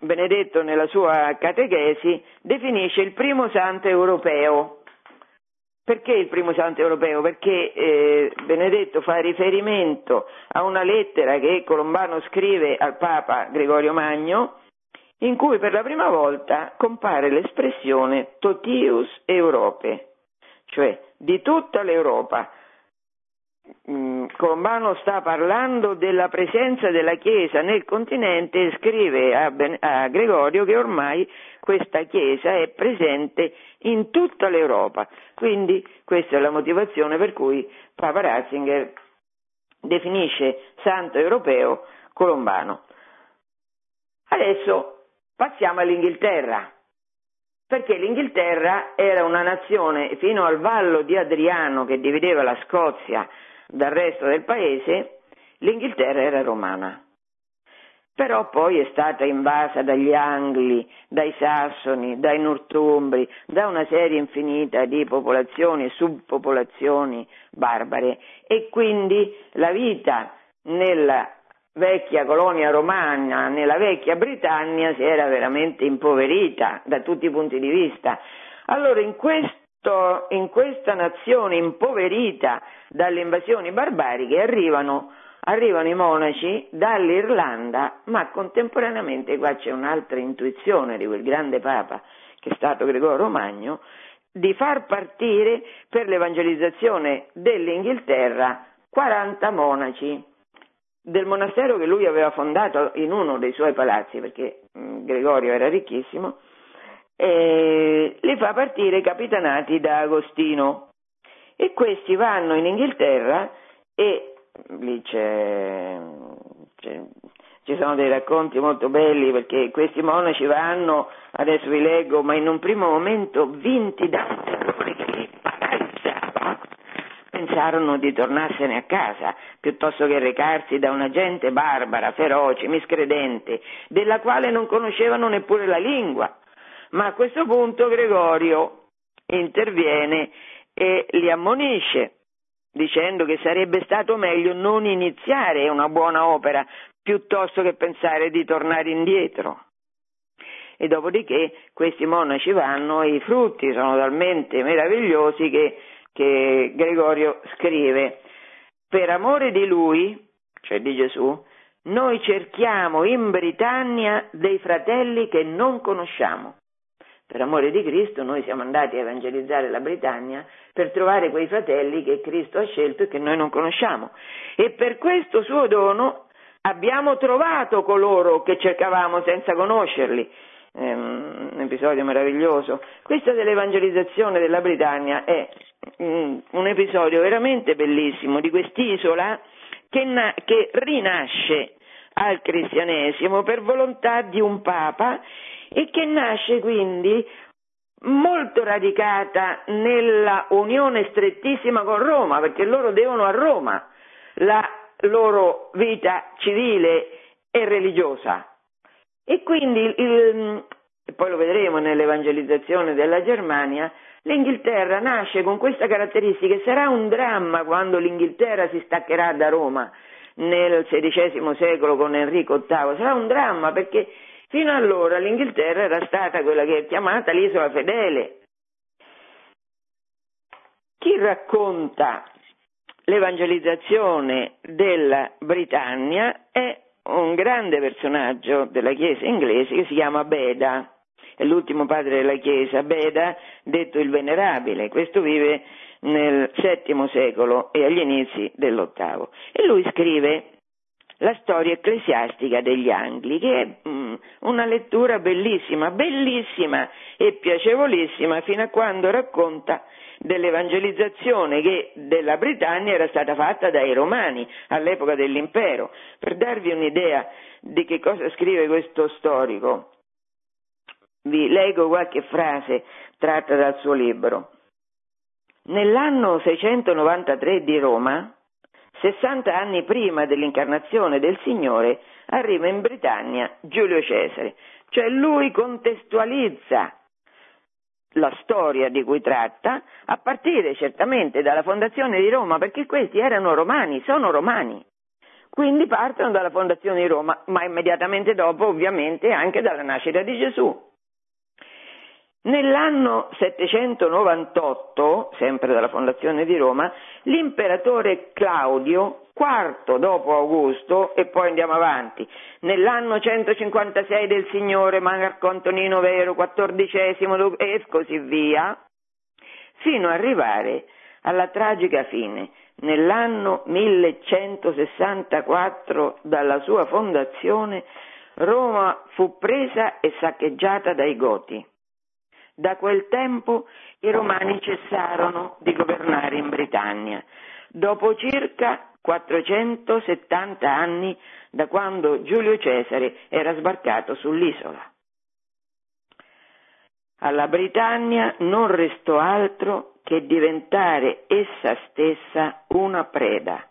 Benedetto nella sua catechesi definisce il primo santo europeo. Perché il primo santo europeo? Perché eh, Benedetto fa riferimento a una lettera che Colombano scrive al Papa Gregorio Magno, in cui per la prima volta compare l'espressione totius Europe, cioè di tutta l'Europa, Colombano sta parlando della presenza della Chiesa nel continente e scrive a, ben, a, Gregorio che ormai questa Chiesa è presente in tutta l'Europa. Quindi questa è la motivazione per cui Papa Ratzinger definisce santo europeo Colombano. Adesso passiamo all'Inghilterra, perché l'Inghilterra era una nazione fino al vallo di Adriano che divideva la Scozia dal resto del paese, l'Inghilterra era romana. Però poi è stata invasa dagli Angli, dai Sassoni, dai Nortumbri, da una serie infinita di popolazioni e subpopolazioni barbare e quindi la vita nella vecchia colonia romana, nella vecchia Britannia si era veramente impoverita da tutti i punti di vista. Allora in questo in questa nazione impoverita dalle invasioni barbariche arrivano, arrivano i monaci dall'Irlanda, ma contemporaneamente qua c'è un'altra intuizione di quel grande Papa che è stato Gregorio Magno, di far partire per l'evangelizzazione dell'Inghilterra 40 monaci del monastero che lui aveva fondato in uno dei suoi palazzi, perché Gregorio era ricchissimo, e li fa partire capitanati da Agostino. E questi vanno in Inghilterra e lì c'è, c'è, ci sono dei racconti molto belli perché questi monaci vanno, adesso vi leggo, ma in un primo momento vinti da terrore che li paralizzava, pensarono di tornarsene a casa piuttosto che recarsi da una gente barbara, feroce, miscredente, della quale non conoscevano neppure la lingua. Ma a questo punto Gregorio interviene e li ammonisce dicendo che sarebbe stato meglio non iniziare una buona opera piuttosto che pensare di tornare indietro. E dopodiché questi monaci vanno e i frutti sono talmente meravigliosi che, che Gregorio scrive, per amore di lui, cioè di Gesù, noi cerchiamo in Britannia dei fratelli che non conosciamo per amore di Cristo, noi siamo andati a evangelizzare la Britannia per trovare quei fratelli che Cristo ha scelto e che noi non conosciamo. E per questo suo dono abbiamo trovato coloro che cercavamo senza conoscerli. È un episodio meraviglioso. Questa dell'evangelizzazione della Britannia è un episodio veramente bellissimo di quest'isola che, na- che rinasce al cristianesimo per volontà di un papa e che nasce quindi molto radicata nella unione strettissima con Roma, perché loro devono a Roma la loro vita civile e religiosa. E quindi, il, poi lo vedremo nell'evangelizzazione della Germania, l'Inghilterra nasce con questa caratteristica e sarà un dramma quando l'Inghilterra si staccherà da Roma nel XVI secolo con Enrico VIII, sarà un dramma perché Fino allora l'Inghilterra era stata quella che è chiamata l'isola fedele. Chi racconta l'evangelizzazione della Britannia è un grande personaggio della Chiesa inglese che si chiama Beda, è l'ultimo padre della Chiesa, Beda, detto il Venerabile, questo vive nel VII secolo e agli inizi dell'VIII. E lui scrive la storia ecclesiastica degli Angli, che è mm, una lettura bellissima, bellissima e piacevolissima fino a quando racconta dell'evangelizzazione che della Britannia era stata fatta dai Romani all'epoca dell'impero. Per darvi un'idea di che cosa scrive questo storico, vi leggo qualche frase tratta dal suo libro. Nell'anno 693 di Roma, 60 anni prima dell'incarnazione del Signore, arriva in Britannia Giulio Cesare, cioè lui contestualizza la storia di cui tratta a partire certamente dalla fondazione di Roma, perché questi erano romani, sono romani. Quindi partono dalla fondazione di Roma, ma immediatamente dopo ovviamente anche dalla nascita di Gesù. Nell'anno 798, sempre dalla fondazione di Roma, l'imperatore Claudio, quarto dopo Augusto, e poi andiamo avanti, nell'anno 156 del Signore Marco Antonino Vero, quattordicesimo e così via, fino ad arrivare alla tragica fine, nell'anno 1164 dalla sua fondazione, Roma fu presa e saccheggiata dai Goti. Da quel tempo i romani cessarono di governare in Britannia, dopo circa 470 anni da quando Giulio Cesare era sbarcato sull'isola. Alla Britannia non restò altro che diventare essa stessa una preda.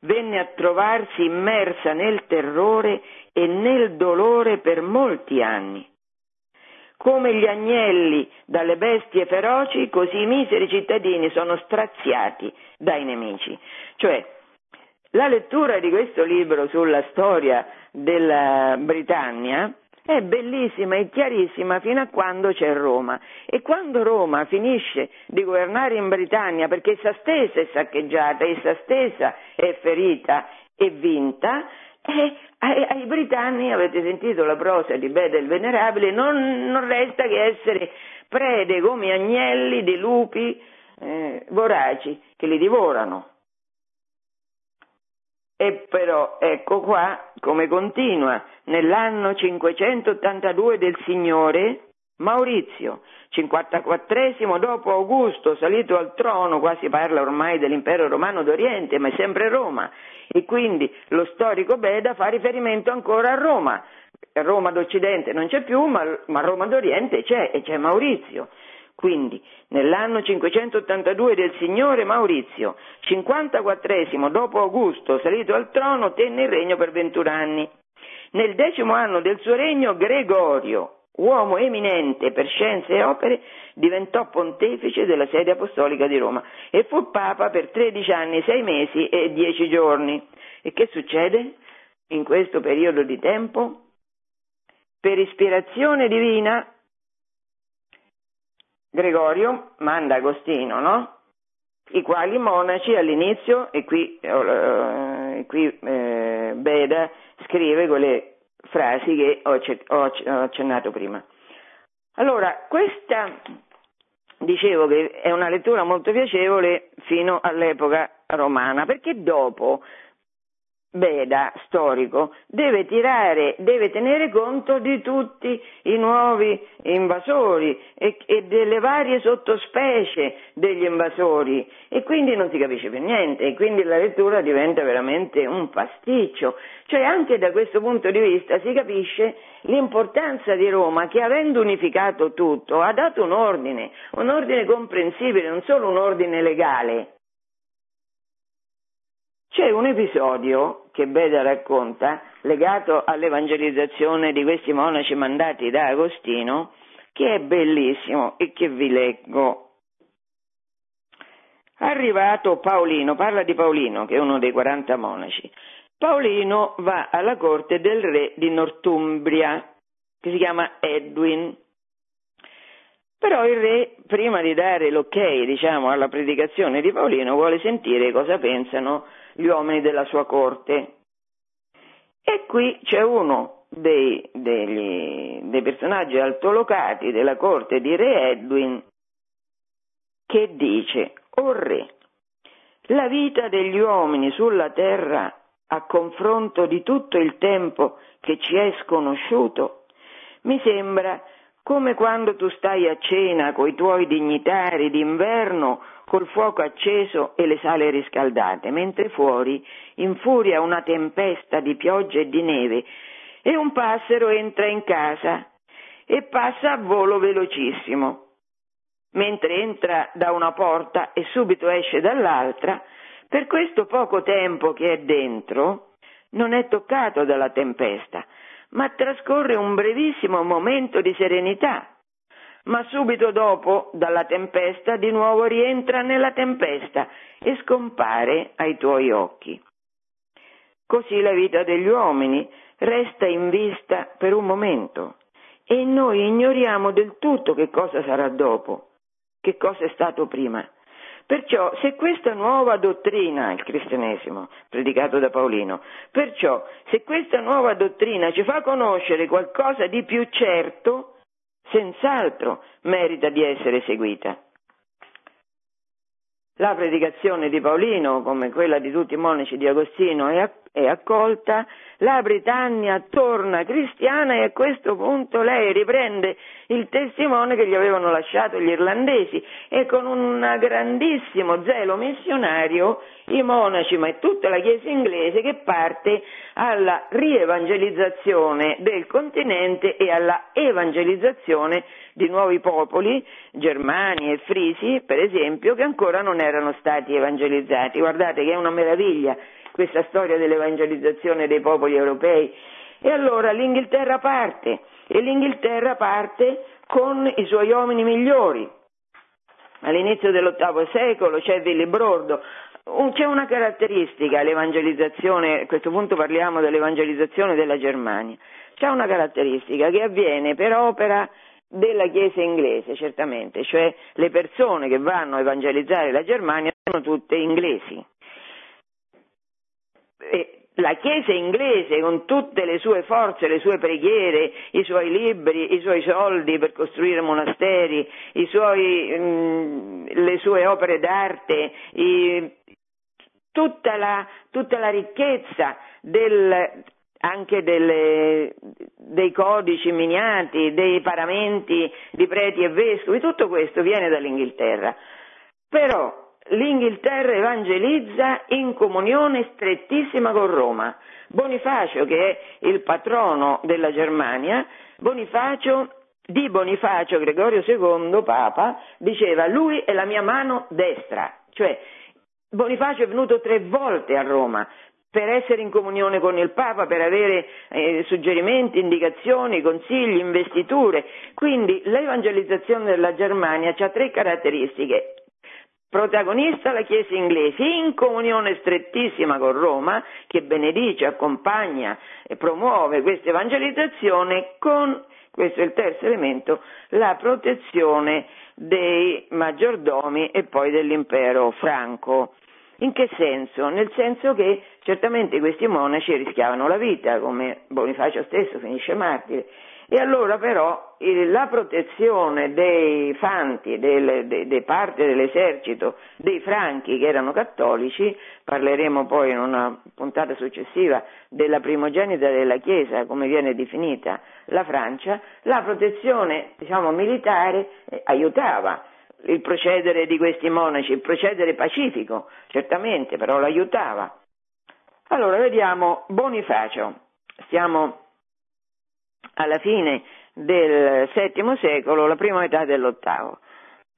Venne a trovarsi immersa nel terrore e nel dolore per molti anni come gli agnelli dalle bestie feroci, così i miseri cittadini sono straziati dai nemici. Cioè, la lettura di questo libro sulla storia della Britannia è bellissima e chiarissima fino a quando c'è Roma. E quando Roma finisce di governare in Britannia perché essa stessa è saccheggiata, essa stessa è ferita e vinta, eh, ai, ai, britanni, avete sentito la prosa di Beda il Venerabile, non, non, resta che essere prede come agnelli di lupi eh, voraci che li divorano. E però ecco qua come continua, nell'anno 582 del Signore, Maurizio, 54 dopo Augusto, salito al trono, qua si parla ormai dell'impero romano d'Oriente, ma è sempre Roma, e quindi lo storico Beda fa riferimento ancora a Roma. Roma d'Occidente non c'è più, ma, ma Roma d'Oriente c'è, e c'è Maurizio. Quindi, nell'anno 582 del Signore Maurizio, 54 dopo Augusto, salito al trono, tenne il regno per 21 anni. Nel decimo anno del suo regno, Gregorio, uomo eminente per scienze e opere, diventò pontefice della sede apostolica di Roma e fu papa per 13 anni, 6 mesi e 10 giorni. E che succede in questo periodo di tempo? Per ispirazione divina Gregorio manda Agostino, no? I quali monaci all'inizio, e qui, eh, qui eh, Beda scrive quelle frasi che ho, ho, accennato prima. Allora, questa dicevo che è una lettura molto piacevole fino all'epoca romana, perché dopo Beda, storico, deve tirare, deve tenere conto di tutti i nuovi invasori e, e, delle varie sottospecie degli invasori e quindi non si capisce più niente e quindi la lettura diventa veramente un pasticcio. Cioè anche da questo punto di vista si capisce l'importanza di Roma che avendo unificato tutto ha dato un ordine, un ordine comprensibile, non solo un ordine legale c'è un episodio che Beda racconta, legato all'evangelizzazione di questi monaci mandati da Agostino, che è bellissimo e che vi leggo. Arrivato Paolino, parla di Paolino, che è uno dei 40 monaci. Paolino va alla corte del re di Nortumbria, che si chiama Edwin. Però il re, prima di dare l'ok, diciamo, alla predicazione di Paolino, vuole sentire cosa pensano gli uomini della sua corte. E qui c'è uno dei, degli, dei personaggi altolocati della corte di Re Edwin che dice, o re, la vita degli uomini sulla terra a confronto di tutto il tempo che ci è sconosciuto, mi sembra come quando tu stai a cena coi tuoi dignitari d'inverno col fuoco acceso e le sale riscaldate, mentre fuori infuria una tempesta di pioggia e di neve e un passero entra in casa e passa a volo velocissimo. Mentre entra da una porta e subito esce dall'altra, per questo poco tempo che è dentro, non è toccato dalla tempesta, ma trascorre un brevissimo momento di serenità ma subito dopo, dalla tempesta, di nuovo rientra nella tempesta e scompare ai tuoi occhi. Così la vita degli uomini resta in vista per un momento e noi ignoriamo del tutto che cosa sarà dopo, che cosa è stato prima. Perciò, se questa nuova dottrina, il cristianesimo, predicato da Paolino, perciò, se questa nuova dottrina ci fa conoscere qualcosa di più certo, senz'altro merita di essere seguita. La predicazione di Paolino, come quella di tutti i monaci di Agostino, è, è accolta, la Britannia torna cristiana e a questo punto lei riprende il testimone che gli avevano lasciato gli irlandesi e con un grandissimo zelo missionario i monaci, ma tutta la Chiesa inglese che parte alla rievangelizzazione del continente e alla evangelizzazione di nuovi popoli, germani e frisi, per esempio, che ancora non erano stati evangelizzati. Guardate che è una meraviglia questa storia dell'evangelizzazione dei popoli europei. E allora l'Inghilterra parte, e l'Inghilterra parte con i suoi uomini migliori. All'inizio dell'VIII secolo c'è Villibrodo, c'è una caratteristica l'evangelizzazione, a questo punto parliamo dell'evangelizzazione della Germania, c'è una caratteristica che avviene per opera della Chiesa inglese, certamente, cioè le persone che vanno a evangelizzare la Germania sono tutte inglesi. E la Chiesa inglese con tutte le sue forze, le sue preghiere, i suoi libri, i suoi soldi per costruire monasteri, suoi, mm, le sue opere d'arte, i, tutta, la, tutta, la, ricchezza del, anche delle, dei codici miniati, dei paramenti di preti e vescovi, tutto questo viene dall'Inghilterra. Però l'Inghilterra evangelizza in comunione strettissima con Roma. Bonifacio, che è il patrono della Germania, Bonifacio, di Bonifacio Gregorio II, Papa, diceva lui è la mia mano destra, cioè Bonifacio è venuto tre volte a Roma per essere in comunione con il Papa, per avere eh, suggerimenti, indicazioni, consigli, investiture. Quindi l'evangelizzazione della Germania ha tre caratteristiche. Protagonista la Chiesa inglese, in comunione strettissima con Roma, che benedice, accompagna e promuove questa evangelizzazione con, questo è il terzo elemento, la protezione dei maggiordomi e poi dell'impero franco. In che senso? Nel senso che certamente questi monaci rischiavano la vita, come Bonifacio stesso finisce martire, e allora però la protezione dei fanti, delle, de, de parte dell'esercito, dei franchi che erano cattolici, parleremo poi in una puntata successiva della primogenita della Chiesa, come viene definita la Francia, la protezione diciamo, militare eh, aiutava il procedere di questi monaci, il procedere pacifico, certamente, però l'aiutava. Allora vediamo Bonifacio, stiamo alla fine del VII secolo, la prima metà dell'VIII.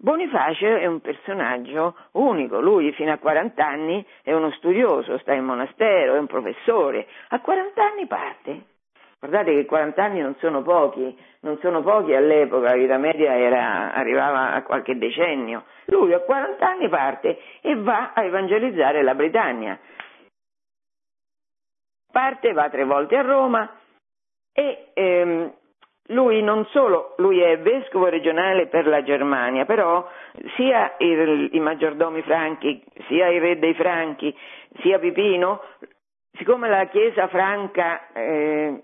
Bonifacio è un personaggio unico, lui fino a 40 anni è uno studioso, sta in monastero, è un professore, a 40 anni parte. Guardate che 40 anni non sono pochi, non sono pochi all'epoca, la vita media era, arrivava a qualche decennio. Lui a 40 anni parte e va a evangelizzare la Britannia. Parte, va tre volte a Roma, e ehm, lui non solo, lui è vescovo regionale per la Germania, però sia il, i maggiordomi franchi, sia il re dei franchi, sia Pipino, siccome la chiesa franca eh,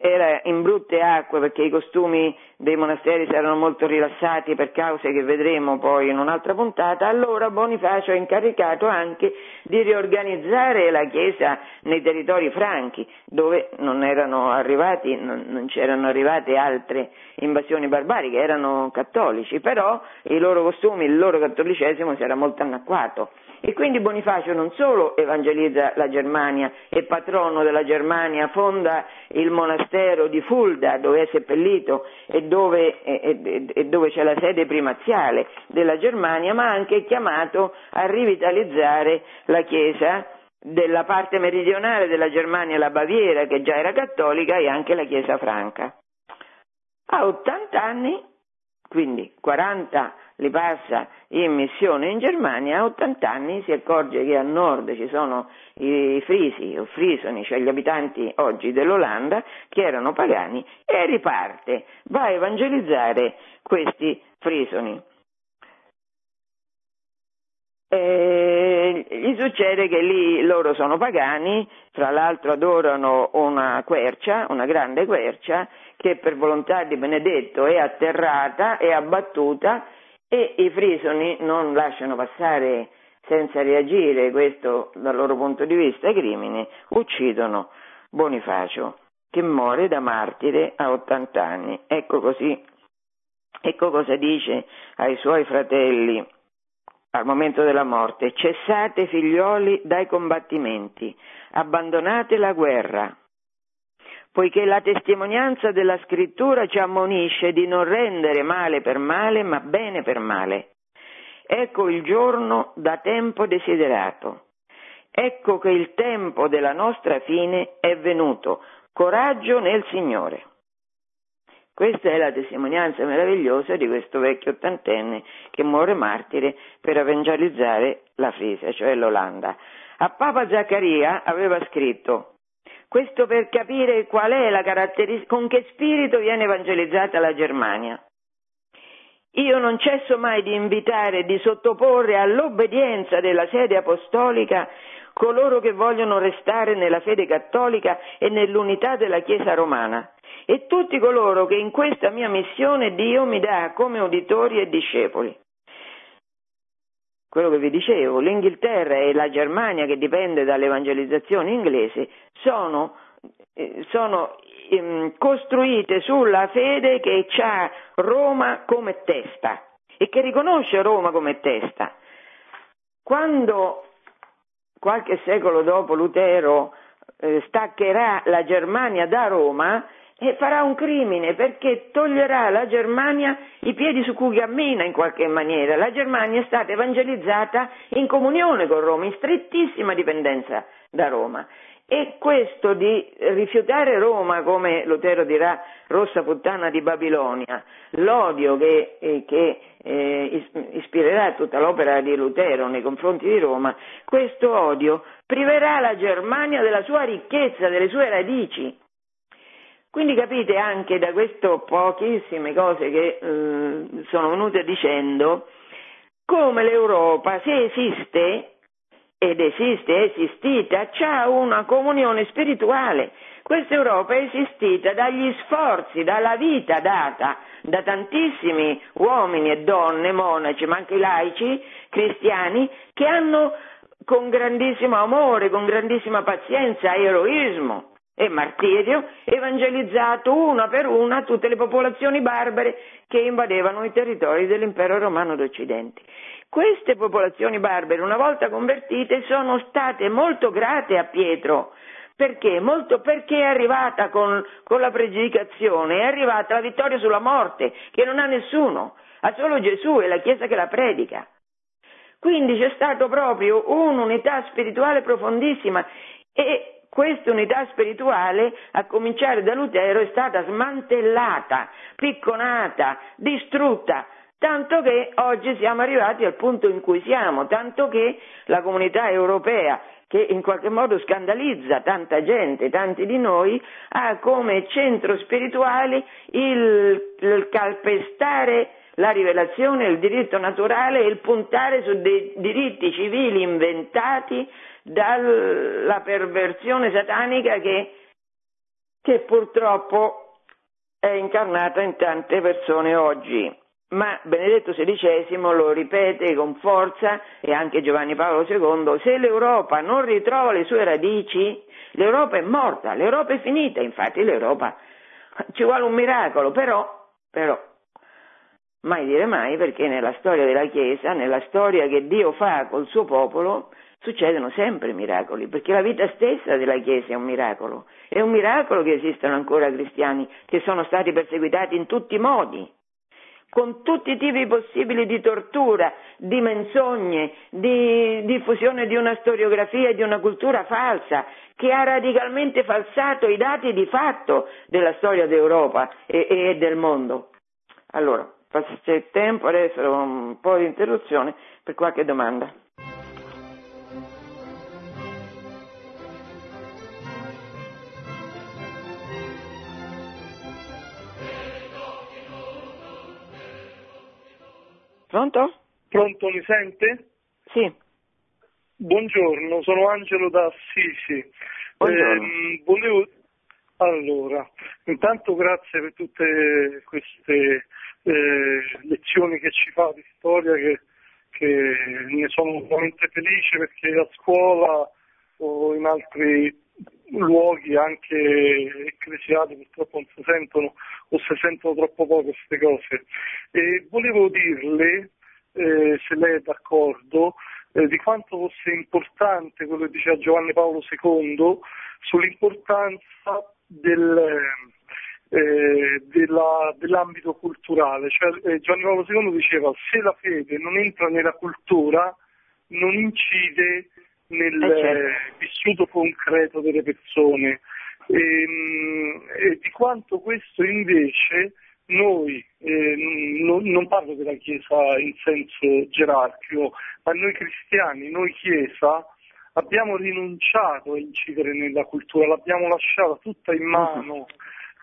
era in brutte acque perché i costumi dei monasteri si erano molto rilassati per cause che vedremo poi in un'altra puntata, allora Bonifacio ha incaricato anche di riorganizzare la Chiesa nei territori franchi, dove non erano arrivati, non, non c'erano arrivate altre invasioni barbariche, erano cattolici, però i loro costumi, il loro cattolicesimo si era molto annacquato. E quindi Bonifacio non solo evangelizza la Germania, è patrono della Germania, fonda il monastero di Fulda dove è seppellito e dove, e, e dove c'è la sede primaziale della Germania, ma anche è chiamato a rivitalizzare la Chiesa della parte meridionale della Germania, la Baviera, che già era cattolica, e anche la Chiesa franca. A 80 anni, quindi 40 li passa in missione in Germania, a 80 anni si accorge che a nord ci sono i frisi o frisoni, cioè gli abitanti oggi dell'Olanda, che erano pagani, e riparte, va a evangelizzare questi frisoni. Gli succede che lì loro sono pagani, tra l'altro adorano una quercia, una grande quercia, che per volontà di Benedetto è atterrata, è abbattuta e i frisoni non lasciano passare senza reagire questo dal loro punto di vista i crimini, uccidono Bonifacio che muore da martire a 80 anni. Ecco così, ecco cosa dice ai suoi fratelli al momento della morte, cessate figlioli dai combattimenti, abbandonate la guerra, poiché la testimonianza della scrittura ci ammonisce di non rendere male per male, ma bene per male. Ecco il giorno da tempo desiderato. Ecco che il tempo della nostra fine è venuto. Coraggio nel Signore. Questa è la testimonianza meravigliosa di questo vecchio ottantenne che muore martire per evangelizzare la Frisia, cioè l'Olanda. A Papa Zaccaria aveva scritto questo per capire qual è la caratteristica, con che spirito viene evangelizzata la Germania. Io non cesso mai di invitare di sottoporre all'obbedienza della sede apostolica coloro che vogliono restare nella fede cattolica e nell'unità della Chiesa romana e tutti coloro che in questa mia missione Dio mi dà come uditori e discepoli. Quello che vi dicevo, l'Inghilterra e la Germania, che dipende dall'evangelizzazione inglese, sono, eh, sono ehm, costruite sulla fede che ha Roma come testa e che riconosce Roma come testa. Quando qualche secolo dopo Lutero eh, staccherà la Germania da Roma, e farà un crimine perché toglierà alla Germania i piedi su cui cammina in qualche maniera. La Germania è stata evangelizzata in comunione con Roma, in strettissima dipendenza da Roma. E questo di rifiutare Roma, come Lutero dirà, rossa puttana di Babilonia, l'odio che, eh, che eh, ispirerà tutta l'opera di Lutero nei confronti di Roma, questo odio priverà la Germania della sua ricchezza, delle sue radici. Quindi capite anche da queste pochissime cose che eh, sono venute dicendo come l'Europa, se esiste, ed esiste, è esistita, ha una comunione spirituale. Questa Europa è esistita dagli sforzi, dalla vita data da tantissimi uomini e donne, monaci, ma anche laici, cristiani, che hanno con grandissimo amore, con grandissima pazienza, eroismo, e martirio, evangelizzato una per una tutte le popolazioni barbare che invadevano i territori dell'impero romano d'Occidente. Queste popolazioni barbare, una volta convertite, sono state molto grate a Pietro. Perché? Molto perché è arrivata con, con la predicazione, è arrivata la vittoria sulla morte, che non ha nessuno, ha solo Gesù e la Chiesa che la predica. Quindi c'è stata proprio un'unità spirituale profondissima e questa unità spirituale, a cominciare da Lutero, è stata smantellata, picconata, distrutta, tanto che oggi siamo arrivati al punto in cui siamo, tanto che la comunità europea, che in qualche modo scandalizza tanta gente, tanti di noi, ha come centro spirituale il, il calpestare la rivelazione, il diritto naturale e il puntare su dei diritti civili inventati dalla perversione satanica che, che purtroppo è incarnata in tante persone oggi. Ma Benedetto XVI lo ripete con forza e anche Giovanni Paolo II, se l'Europa non ritrova le sue radici, l'Europa è morta, l'Europa è finita, infatti l'Europa ci vuole un miracolo, però, però mai dire mai perché nella storia della Chiesa, nella storia che Dio fa col suo popolo, succedono sempre miracoli, perché la vita stessa della Chiesa è un miracolo. È un miracolo che esistano ancora cristiani che sono stati perseguitati in tutti i modi, con tutti i tipi possibili di tortura, di menzogne, di diffusione di una storiografia e di una cultura falsa, che ha radicalmente falsato i dati di fatto della storia d'Europa e, e del mondo. Allora, c'è tempo, adesso un po' di interruzione per qualche domanda. Pronto? Pronto, mi sente? Sì. Buongiorno, sono Angelo da Assisi. Buongiorno. Eh, volevo... Allora, intanto grazie per tutte queste eh, lezioni che ci fa di storia che, che ne sono veramente felice perché a scuola o in altri luoghi anche ecclesiali purtroppo non si sentono o si sentono troppo poco queste cose. E volevo dirle, eh, se lei è d'accordo, eh, di quanto fosse importante quello che diceva Giovanni Paolo II sull'importanza del, eh, della, dell'ambito culturale. Cioè, eh, Giovanni Paolo II diceva se la fede non entra nella cultura non incide nel Eh, certo. vissuto concreto delle persone e, mh, e di quanto questo invece noi, eh, non, non parlo della Chiesa in senso gerarchico, ma noi cristiani, noi Chiesa, abbiamo rinunciato a incidere nella cultura, l'abbiamo lasciata tutta in mano,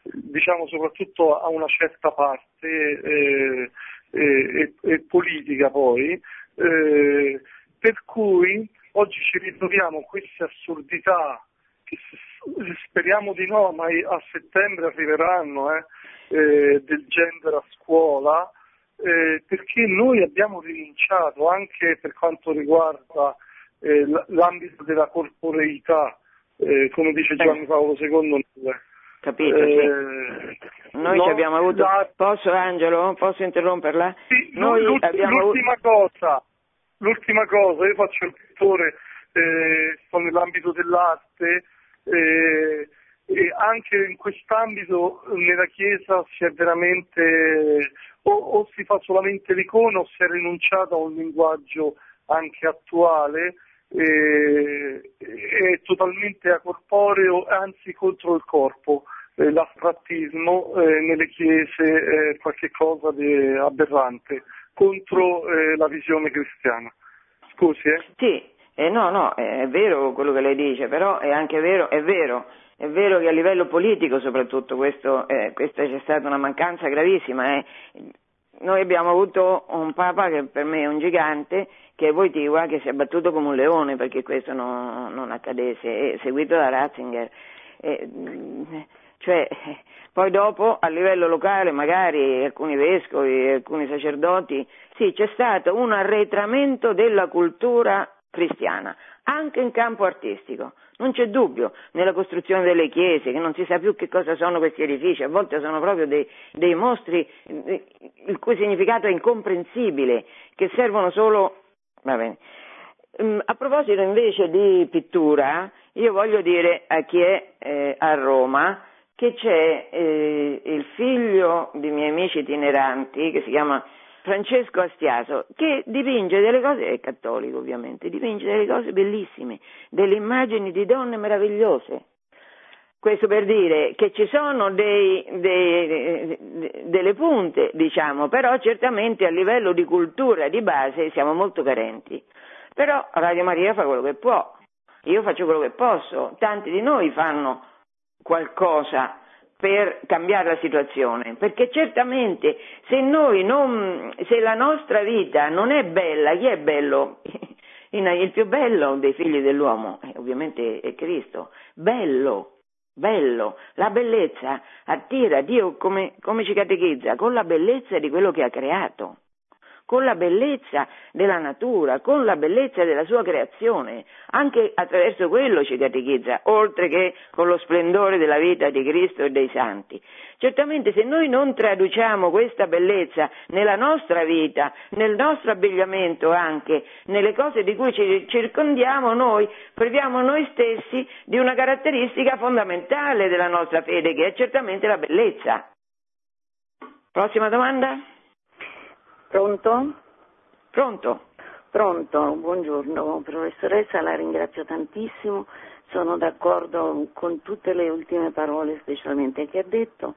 diciamo soprattutto a una certa parte eh, eh, politica poi, eh, per cui oggi ci ritroviamo queste assurdità che speriamo di no, ma a settembre arriveranno, eh, eh, del gender a scuola, eh, perché noi abbiamo rinunciato anche per quanto riguarda eh, l'ambito della corporeità, eh, come dice Giovanni Paolo II. Capito, sì. Noi no, abbiamo avuto... La... Posso Angelo? Posso interromperla? Sì, Noi l'ultima, abbiamo... l'ultima cosa, l'ultima cosa, io faccio il pittore, eh, sto nell'ambito dell'arte, eh, e anche in quest'ambito nella Chiesa si è veramente o, o si fa solamente l'icona o si è rinunciato a un linguaggio anche attuale eh, è totalmente acorporeo, anzi contro il corpo. Eh, l'astrattismo eh, nelle chiese è qualcosa di aberrante, contro eh, la visione cristiana. Scusi, eh? Sì, eh, no, no, è vero quello che lei dice, però è anche vero, è vero, è vero che a livello politico soprattutto questo, eh, questa c'è stata una mancanza gravissima. Eh. Noi abbiamo avuto un Papa che per me è un gigante, che è Wojtyła, che si è battuto come un leone perché questo no, non accadesse, seguito da Ratzinger. Cioè, poi dopo a livello locale magari alcuni vescovi, alcuni sacerdoti, sì, c'è stato un arretramento della cultura cristiana, anche in campo artistico. Non c'è dubbio, nella costruzione delle chiese, che non si sa più che cosa sono questi edifici, a volte sono proprio dei, dei mostri il cui significato è incomprensibile, che servono solo... Mm, a proposito invece di pittura, io voglio dire a chi è eh, a Roma che c'è eh, il figlio di miei amici itineranti che si chiama Francesco Astiaso, che dipinge delle cose, è cattolico ovviamente, dipinge delle cose bellissime, delle immagini di donne meravigliose. Questo per dire che ci sono dei, dei, delle punte, diciamo, però certamente a livello di cultura di base siamo molto carenti. Però Radio Maria fa quello che può, io faccio quello che posso, tanti di noi fanno qualcosa per cambiare la situazione, perché certamente se, non, se la nostra vita non è bella, chi è bello? Il più bello dei figli dell'uomo, ovviamente è Cristo, bello, bello, la bellezza attira Dio come, come ci catechizza, con la bellezza di quello che ha creato con la bellezza della natura, con la bellezza della sua creazione. Anche attraverso quello ci catechizza, oltre che con lo splendore della vita di Cristo e dei santi. Certamente se noi non traduciamo questa bellezza nella nostra vita, nel nostro abbigliamento anche, nelle cose di cui ci circondiamo, noi priviamo noi stessi di una caratteristica fondamentale della nostra fede, che è certamente la bellezza. Prossima domanda? Pronto? Pronto? Pronto, buongiorno professoressa, la ringrazio tantissimo, sono d'accordo con tutte le ultime parole specialmente che ha detto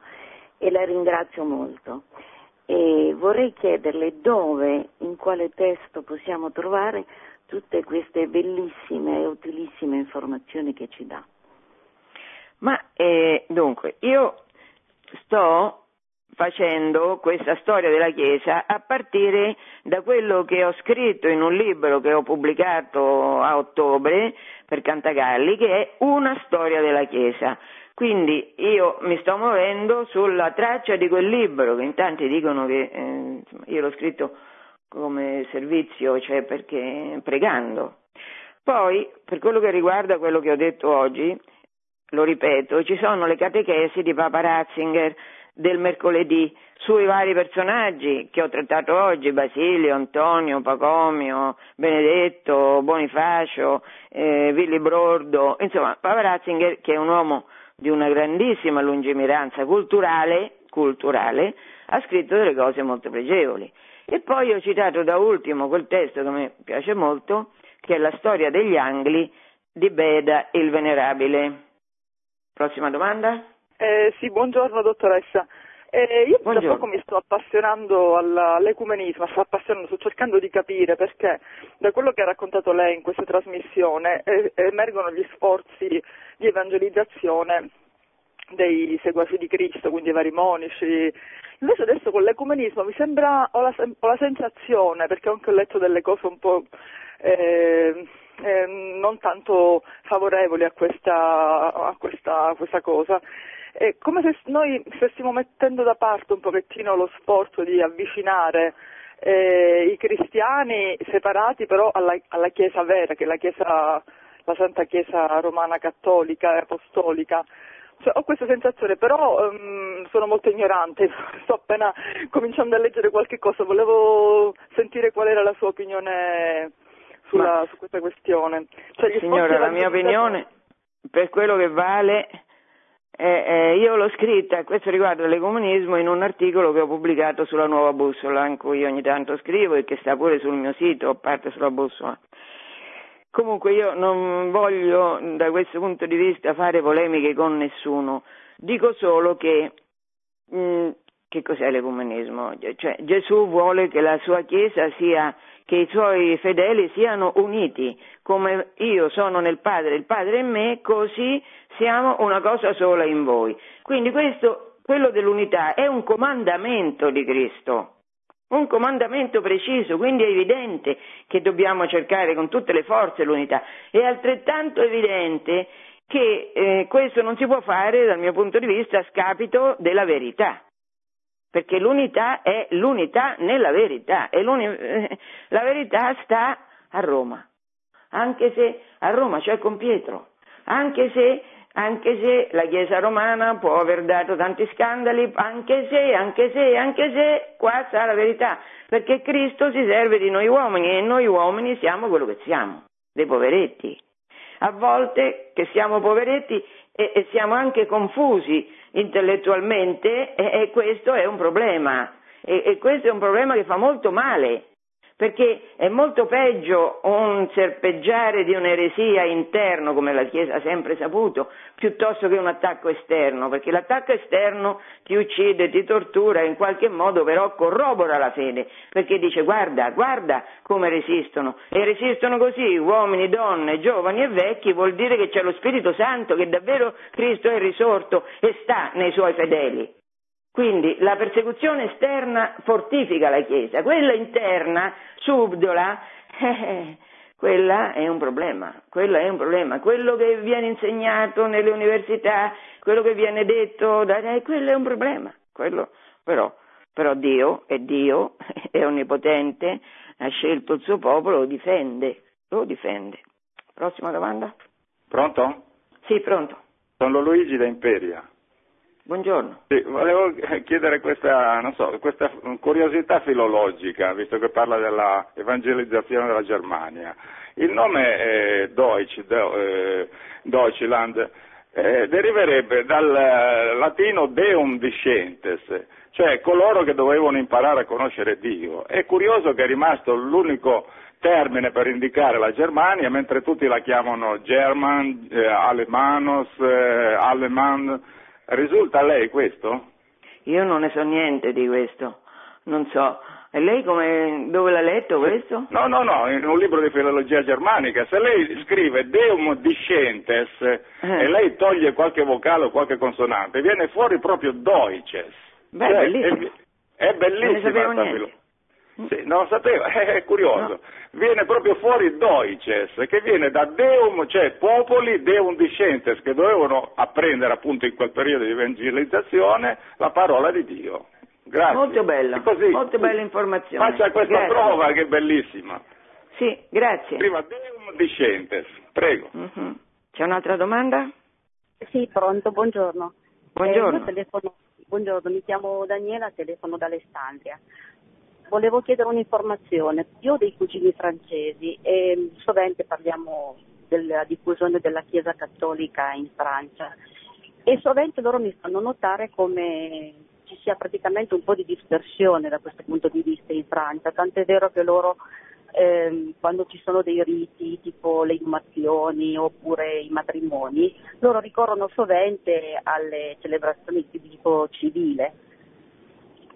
e la ringrazio molto. E vorrei chiederle dove, in quale testo possiamo trovare tutte queste bellissime e utilissime informazioni che ci dà. Ma eh, dunque, io sto facendo questa storia della Chiesa a partire da quello che ho scritto in un libro che ho pubblicato a ottobre per Cantagalli, che è una storia della Chiesa. Quindi io mi sto muovendo sulla traccia di quel libro, che in tanti dicono che eh, io l'ho scritto come servizio, cioè perché pregando. Poi, per quello che riguarda quello che ho detto oggi, lo ripeto, ci sono le catechesi di Papa Ratzinger, del mercoledì sui vari personaggi che ho trattato oggi, Basilio, Antonio, Pacomio, Benedetto, Bonifacio, eh, Willy Brordo, insomma Papa Ratzinger che è un uomo di una grandissima lungimiranza culturale, culturale, ha scritto delle cose molto pregevoli. E poi ho citato da ultimo quel testo che mi piace molto, che è la storia degli Angli di Beda il Venerabile. Prossima domanda? Eh, sì, buongiorno dottoressa. Eh, io da poco mi sto appassionando all'ecumenismo, sto appassionando, sto cercando di capire perché da quello che ha raccontato lei in questa trasmissione eh, emergono gli sforzi di evangelizzazione dei seguaci di Cristo, quindi i vari monici. Invece adesso con l'ecumenismo mi sembra, ho la, ho la sensazione, perché anche ho letto delle cose un po' eh, eh, non tanto favorevoli a questa, a questa, a questa cosa. È come se noi stessimo mettendo da parte un pochettino lo sforzo di avvicinare eh, i cristiani separati però alla, alla, Chiesa vera, che è la, chiesa, la Santa Chiesa Romana Cattolica e Apostolica. Cioè, ho questa sensazione, però um, sono molto ignorante, sto appena cominciando a leggere qualche cosa, volevo sentire qual era la sua opinione sulla, su questa questione. Cioè, signora, la mia opinione, per quello che vale, eh, eh, io l'ho scritta, questo riguarda l'ecomunismo, in un articolo che ho pubblicato sulla Nuova Bussola, in cui ogni tanto scrivo e che sta pure sul mio sito, a parte sulla Bussola. Comunque io non voglio da questo punto di vista fare polemiche con nessuno, dico solo che mh, mm, che cos'è l'ecumenismo? Cioè, Gesù vuole che la sua Chiesa sia, che i suoi fedeli siano uniti, come io sono nel Padre, il Padre in me, così siamo una cosa sola in voi. Quindi questo, quello dell'unità, è un comandamento di Cristo, un comandamento preciso, quindi è evidente che dobbiamo cercare con tutte le forze l'unità. È altrettanto evidente che eh, questo non si può fare dal mio punto di vista a scapito della verità perché l'unità è l'unità nella verità e la verità sta a Roma, anche se a Roma, cioè con Pietro, anche se, anche se la Chiesa romana può aver dato tanti scandali, anche se, anche se, anche se, qua sta la verità, perché Cristo si serve di noi uomini e noi uomini siamo quello che siamo, dei poveretti. A volte che siamo poveretti e, e siamo anche confusi intellettualmente e, e questo è un problema. E, e questo è un problema che fa molto male perché è molto peggio un serpeggiare di un'eresia interno, come la Chiesa ha sempre saputo, piuttosto che un attacco esterno, perché l'attacco esterno ti uccide, ti tortura, in qualche modo però corrobora la fede, perché dice guarda, guarda come resistono, e resistono così uomini, donne, giovani e vecchi, vuol dire che c'è lo Spirito Santo, che davvero Cristo è risorto e sta nei suoi fedeli. Quindi la persecuzione esterna fortifica la Chiesa, quella interna subdola, eh, quella è un problema, quella è un problema. Quello che viene insegnato nelle università, quello che viene detto, eh, quello è un problema. Quello, però, però Dio è Dio, è onnipotente, ha scelto il suo popolo, lo difende, lo difende. Prossima domanda? Pronto? Sì, pronto. Sono Luigi da Imperia. Buongiorno. Sì, volevo chiedere questa, so, questa, curiosità filologica, visto che parla della evangelizzazione della Germania. Il nome eh, Deutsch, eh, Deutschland eh, deriverebbe dal latino deum discentes, cioè coloro che dovevano imparare a conoscere Dio. È curioso che è rimasto l'unico termine per indicare la Germania, mentre tutti la chiamano German, eh, Alemanos, eh, Aleman Risulta a lei questo? Io non ne so niente di questo, non so. E lei come, dove l'ha letto questo? No, no, no, in un libro di filologia germanica. Se lei scrive Deum discentes eh. e lei toglie qualche vocale o qualche consonante, viene fuori proprio Deutsches. Beh, cioè, bellissimo. È, è bellissima questa filologia. Sì, non sapevo, è curioso. No. Viene proprio fuori Deutsches, che viene da Deum, cioè popoli, Deum discentes, che dovevano apprendere appunto in quel periodo di evangelizzazione la parola di Dio. Grazie. Molto bella, così, molto bella informazione. Faccia questa grazie. prova che è bellissima. Sì, grazie. Prima Deum discentes, prego. Uh-huh. C'è un'altra domanda? Sì, pronto, buongiorno. Buongiorno. Eh, telefono, buongiorno, mi chiamo Daniela, telefono dall'Alessandria. Volevo chiedere un'informazione. Io ho dei cugini francesi e sovente parliamo della diffusione della Chiesa cattolica in Francia. E sovente loro mi fanno notare come ci sia praticamente un po' di dispersione da questo punto di vista in Francia, tant'è vero che loro ehm, quando ci sono dei riti tipo le inumazioni oppure i matrimoni, loro ricorrono sovente alle celebrazioni di tipo civile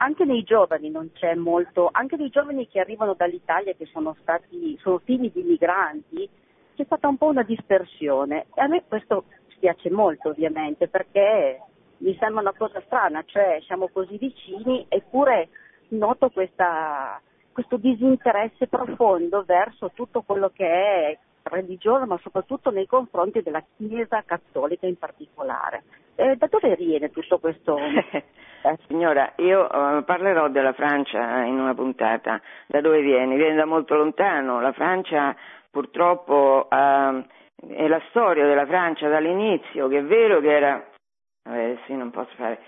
anche nei giovani non c'è molto, anche nei giovani che arrivano dall'Italia che sono stati, sono figli di migranti, c'è stata un po' una dispersione. E a me questo spiace molto ovviamente perché mi sembra una cosa strana, cioè siamo così vicini eppure noto questa, questo disinteresse profondo verso tutto quello che è religiosa, ma soprattutto nei confronti della Chiesa cattolica in particolare. Eh, da dove viene tutto questo? Eh, signora, io uh, parlerò della Francia in una puntata. Da dove viene? Viene da molto lontano. La Francia purtroppo uh, è la storia della Francia dall'inizio, che è vero che era... Vabbè, sì, non posso fare...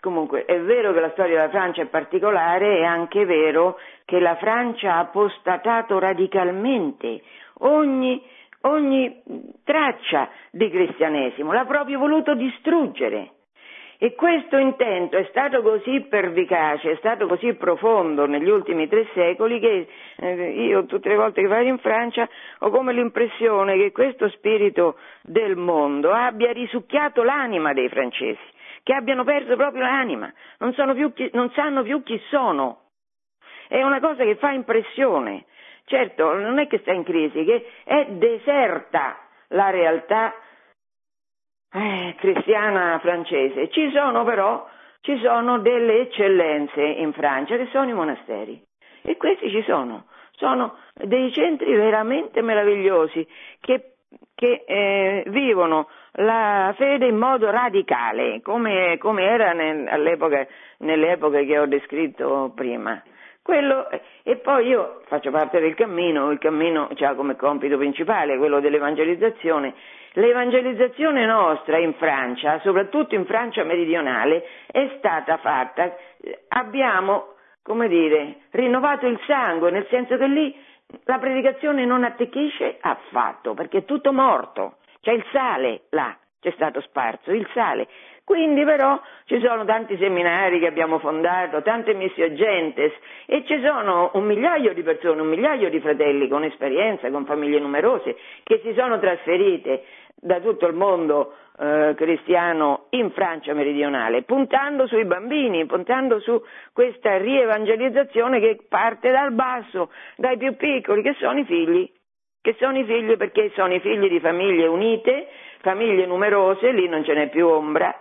Comunque, è vero che la storia della Francia è particolare, è anche vero che la Francia ha apostatato radicalmente ogni, ogni traccia di cristianesimo, l'ha proprio voluto distruggere. E questo intento è stato così pervicace, è stato così profondo negli ultimi tre secoli che eh, io tutte le volte che vado in Francia ho come l'impressione che questo spirito del mondo abbia risucchiato l'anima dei francesi, che abbiano perso proprio l'anima, non, chi, non sanno più chi sono. È una cosa che fa impressione. Certo, non è che sta in crisi, che è deserta la realtà eh, cristiana francese. Ci sono però ci sono delle eccellenze in Francia che sono i monasteri e questi ci sono, sono dei centri veramente meravigliosi che, che eh, vivono la fede in modo radicale, come, come era nel, nelle epoche che ho descritto prima. Quello, e poi io faccio parte del cammino, il cammino ha come compito principale quello dell'evangelizzazione L'evangelizzazione nostra in Francia, soprattutto in Francia meridionale, è stata fatta, abbiamo, come dire, rinnovato il sangue, nel senso che lì la predicazione non attecchisce affatto, perché è tutto morto, c'è il sale là, c'è stato sparso, il sale. Quindi però ci sono tanti seminari che abbiamo fondato, tante missiogentes e ci sono un migliaio di persone, un migliaio di fratelli con esperienza, con famiglie numerose, che si sono trasferite da tutto il mondo eh, cristiano in Francia meridionale, puntando sui bambini, puntando su questa rievangelizzazione che parte dal basso, dai più piccoli, che sono i figli, che sono i figli perché sono i figli di famiglie unite, famiglie numerose, lì non ce n'è più ombra,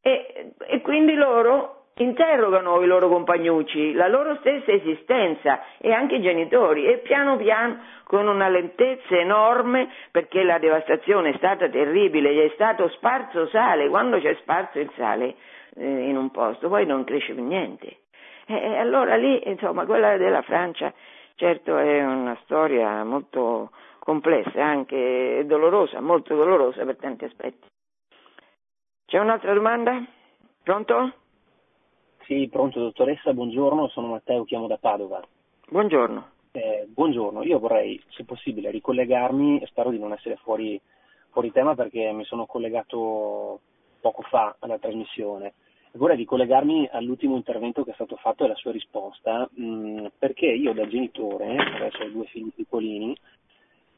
e, e quindi loro interrogano i loro compagnucci, la loro stessa esistenza e anche i genitori e piano piano con una lentezza enorme perché la devastazione è stata terribile, è stato sparso sale, quando c'è sparso il sale eh, in un posto poi non cresce più niente. E, e allora lì, insomma, quella della Francia certo è una storia molto complessa, anche dolorosa, molto dolorosa per tanti aspetti. C'è un'altra domanda? Pronto? Sì, pronto dottoressa, buongiorno, sono Matteo, chiamo da Padova. Buongiorno. Eh, buongiorno, io vorrei, se possibile, ricollegarmi, spero di non essere fuori, fuori tema perché mi sono collegato poco fa alla trasmissione. Vorrei ricollegarmi all'ultimo intervento che è stato fatto e alla sua risposta, mh, mm, perché io da genitore, adesso ho due figli piccolini,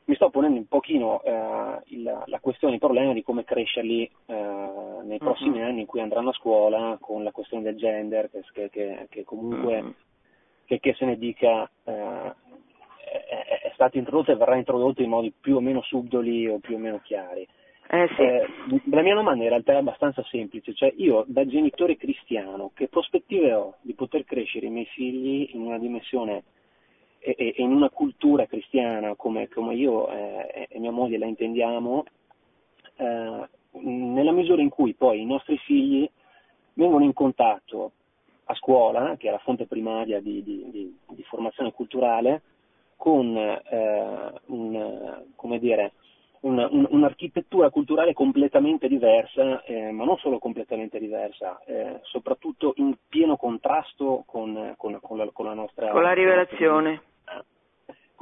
mi sto ponendo un pochino eh, il, la questione, il problema di come crescerli eh, nei prossimi uh-huh. anni in cui andranno a scuola con la questione del gender, che, che, che comunque, uh-huh. che, che, se ne dica, eh, è, è stata introdotta e verrà introdotta in modi più o meno subdoli o più o meno chiari. Eh, sì. eh, la mia domanda in realtà è abbastanza semplice, cioè io da genitore cristiano che prospettive ho di poter crescere i miei figli in una dimensione e, e in una cultura cristiana come, come io eh, e mia moglie la intendiamo, eh, nella misura in cui poi i nostri figli vengono in contatto a scuola, che è la fonte primaria di, di, di, di formazione culturale, con eh, un, dire, un, un, un'architettura culturale completamente diversa, eh, ma non solo completamente diversa, eh, soprattutto in pieno contrasto con, con, con, la, con la, nostra... Con la rivelazione.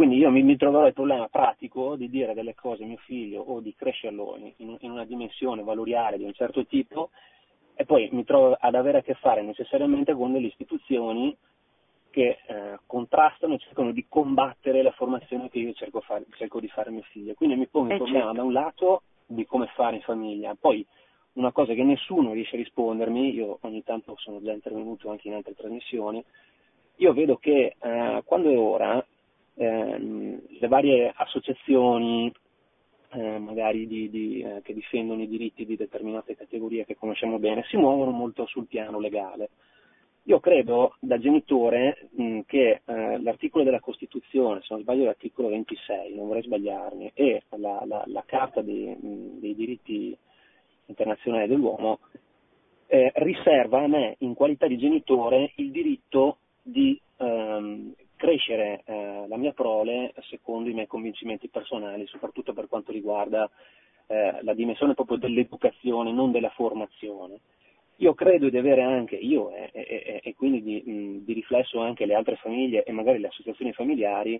Quindi io mi, mi, troverò il problema pratico di dire delle cose a mio figlio o di crescerlo in, in, una dimensione valoriale di un certo tipo e poi mi trovo ad avere a che fare necessariamente con delle istituzioni che eh, contrastano e cercano di combattere la formazione che io cerco, fare, cerco di fare a mio figlio. Quindi mi pongo il eh problema certo. da un lato di come fare in famiglia, poi una cosa che nessuno riesce a rispondermi, io ogni tanto sono già intervenuto anche in altre trasmissioni, io vedo che eh, quando è ora ehm, le varie associazioni eh, magari di, di, eh, che difendono i diritti di determinate categorie che conosciamo bene si muovono molto sul piano legale. Io credo da genitore mh, che eh, l'articolo della Costituzione, se non sbaglio l'articolo 26, non vorrei sbagliarmi, e la, la, la Carta dei, mh, dei, diritti internazionali dell'uomo eh, riserva a me, in qualità di genitore, il diritto di ehm, crescere eh, la mia prole secondo i miei convincimenti personali, soprattutto per quanto riguarda eh, la dimensione proprio dell'educazione, non della formazione. Io credo di avere anche, io e, e, e quindi di, mh, di, riflesso anche le altre famiglie e magari le associazioni familiari,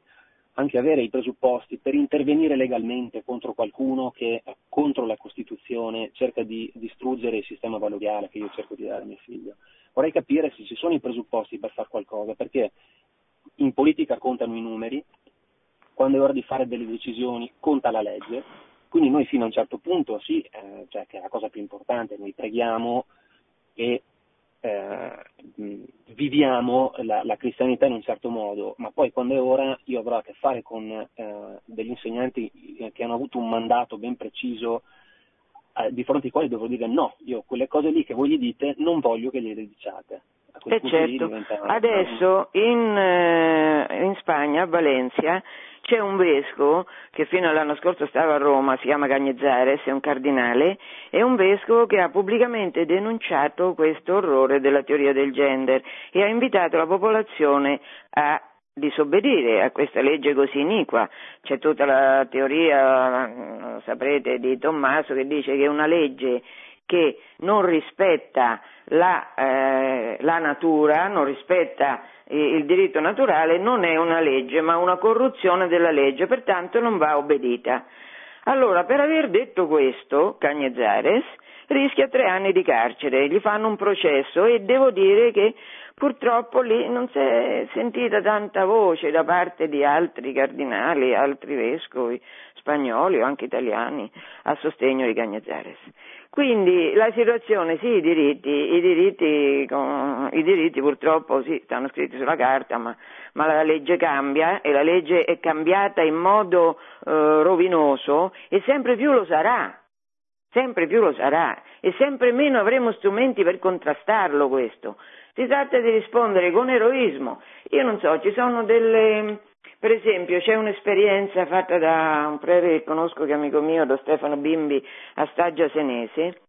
anche avere i presupposti per intervenire legalmente contro qualcuno che contro la Costituzione cerca di distruggere il sistema valoriale che io cerco di dare a mio figlio. Vorrei capire se ci sono i presupposti per fare qualcosa, perché in politica contano i numeri, quando è ora di fare delle decisioni conta la legge, quindi noi fino a un certo punto sì, eh, cioè che è la cosa più importante, noi preghiamo e eh, viviamo la, la, cristianità in un certo modo, ma poi quando è ora io avrò a che fare con eh, degli insegnanti che hanno avuto un mandato ben preciso eh, di fronte ai quali dovrò dire no, io quelle cose lì che voi gli dite non voglio che gliele diciate. Eh certo. Adesso in, eh, in Spagna, a Valencia, c'è un vescovo che fino all'anno scorso stava a Roma, si chiama Cagnezares, è un cardinale, è un vescovo che ha pubblicamente denunciato questo orrore della teoria del gender e ha invitato la popolazione a disobbedire a questa legge così iniqua. C'è tutta la teoria, saprete, di Tommaso che dice che una legge che non rispetta la, eh, la natura, non rispetta il diritto naturale non è una legge, ma una corruzione della legge, pertanto non va obbedita. Allora, per aver detto questo, Cagnezares rischia tre anni di carcere, gli fanno un processo e devo dire che purtroppo lì non si è sentita tanta voce da parte di altri cardinali, altri vescovi spagnoli o anche italiani a sostegno di Cagnezares. Quindi la situazione, sì, i diritti, i diritti, i diritti purtroppo sì, stanno scritti sulla carta, ma, ma, la legge cambia e la legge è cambiata in modo eh, rovinoso e sempre più lo sarà, sempre più lo sarà e sempre meno avremo strumenti per contrastarlo questo. Si tratta di rispondere con eroismo. Io non so, ci sono delle, per esempio c'è un'esperienza fatta da un prete che conosco che è amico mio, da Stefano Bimbi a Staggia Senese,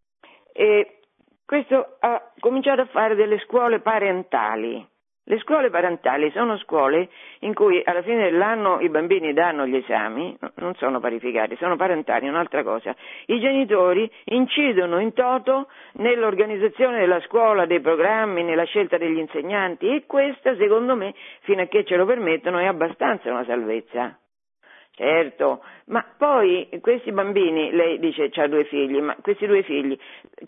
e questo ha cominciato a fare delle scuole parentali le scuole parentali sono scuole in cui alla fine dell'anno i bambini danno gli esami, non sono parificati, sono parentali, è un'altra cosa. I genitori incidono in toto nell'organizzazione della scuola, dei programmi, nella scelta degli insegnanti e questa, secondo me, fino a che ce lo permettono, è abbastanza una salvezza. Certo, ma poi questi bambini, lei dice ha due figli, ma questi due figli,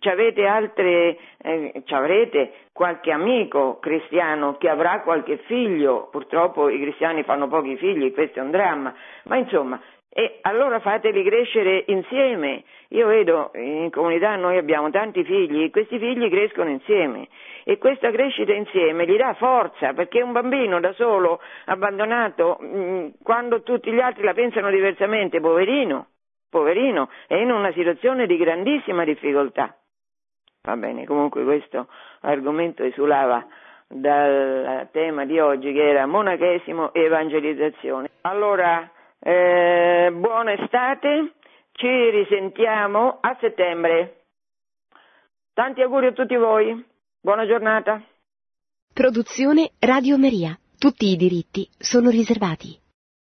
avete altre, eh, avrete qualche amico cristiano che avrà qualche figlio, purtroppo i cristiani fanno pochi figli, questo è un dramma, ma insomma, e allora fateli crescere insieme. Io vedo in comunità noi abbiamo tanti figli e questi figli crescono insieme e questa crescita insieme gli dà forza perché un bambino da solo, abbandonato, mm, quando tutti gli altri la pensano diversamente, poverino, poverino, è in una situazione di grandissima difficoltà. Va bene, comunque questo argomento esulava dal tema di oggi che era monachesimo e evangelizzazione. Allora, eh, buona estate, ci risentiamo a settembre. Tanti auguri a tutti voi, buona giornata. Produzione Radio Maria. Tutti i diritti sono riservati.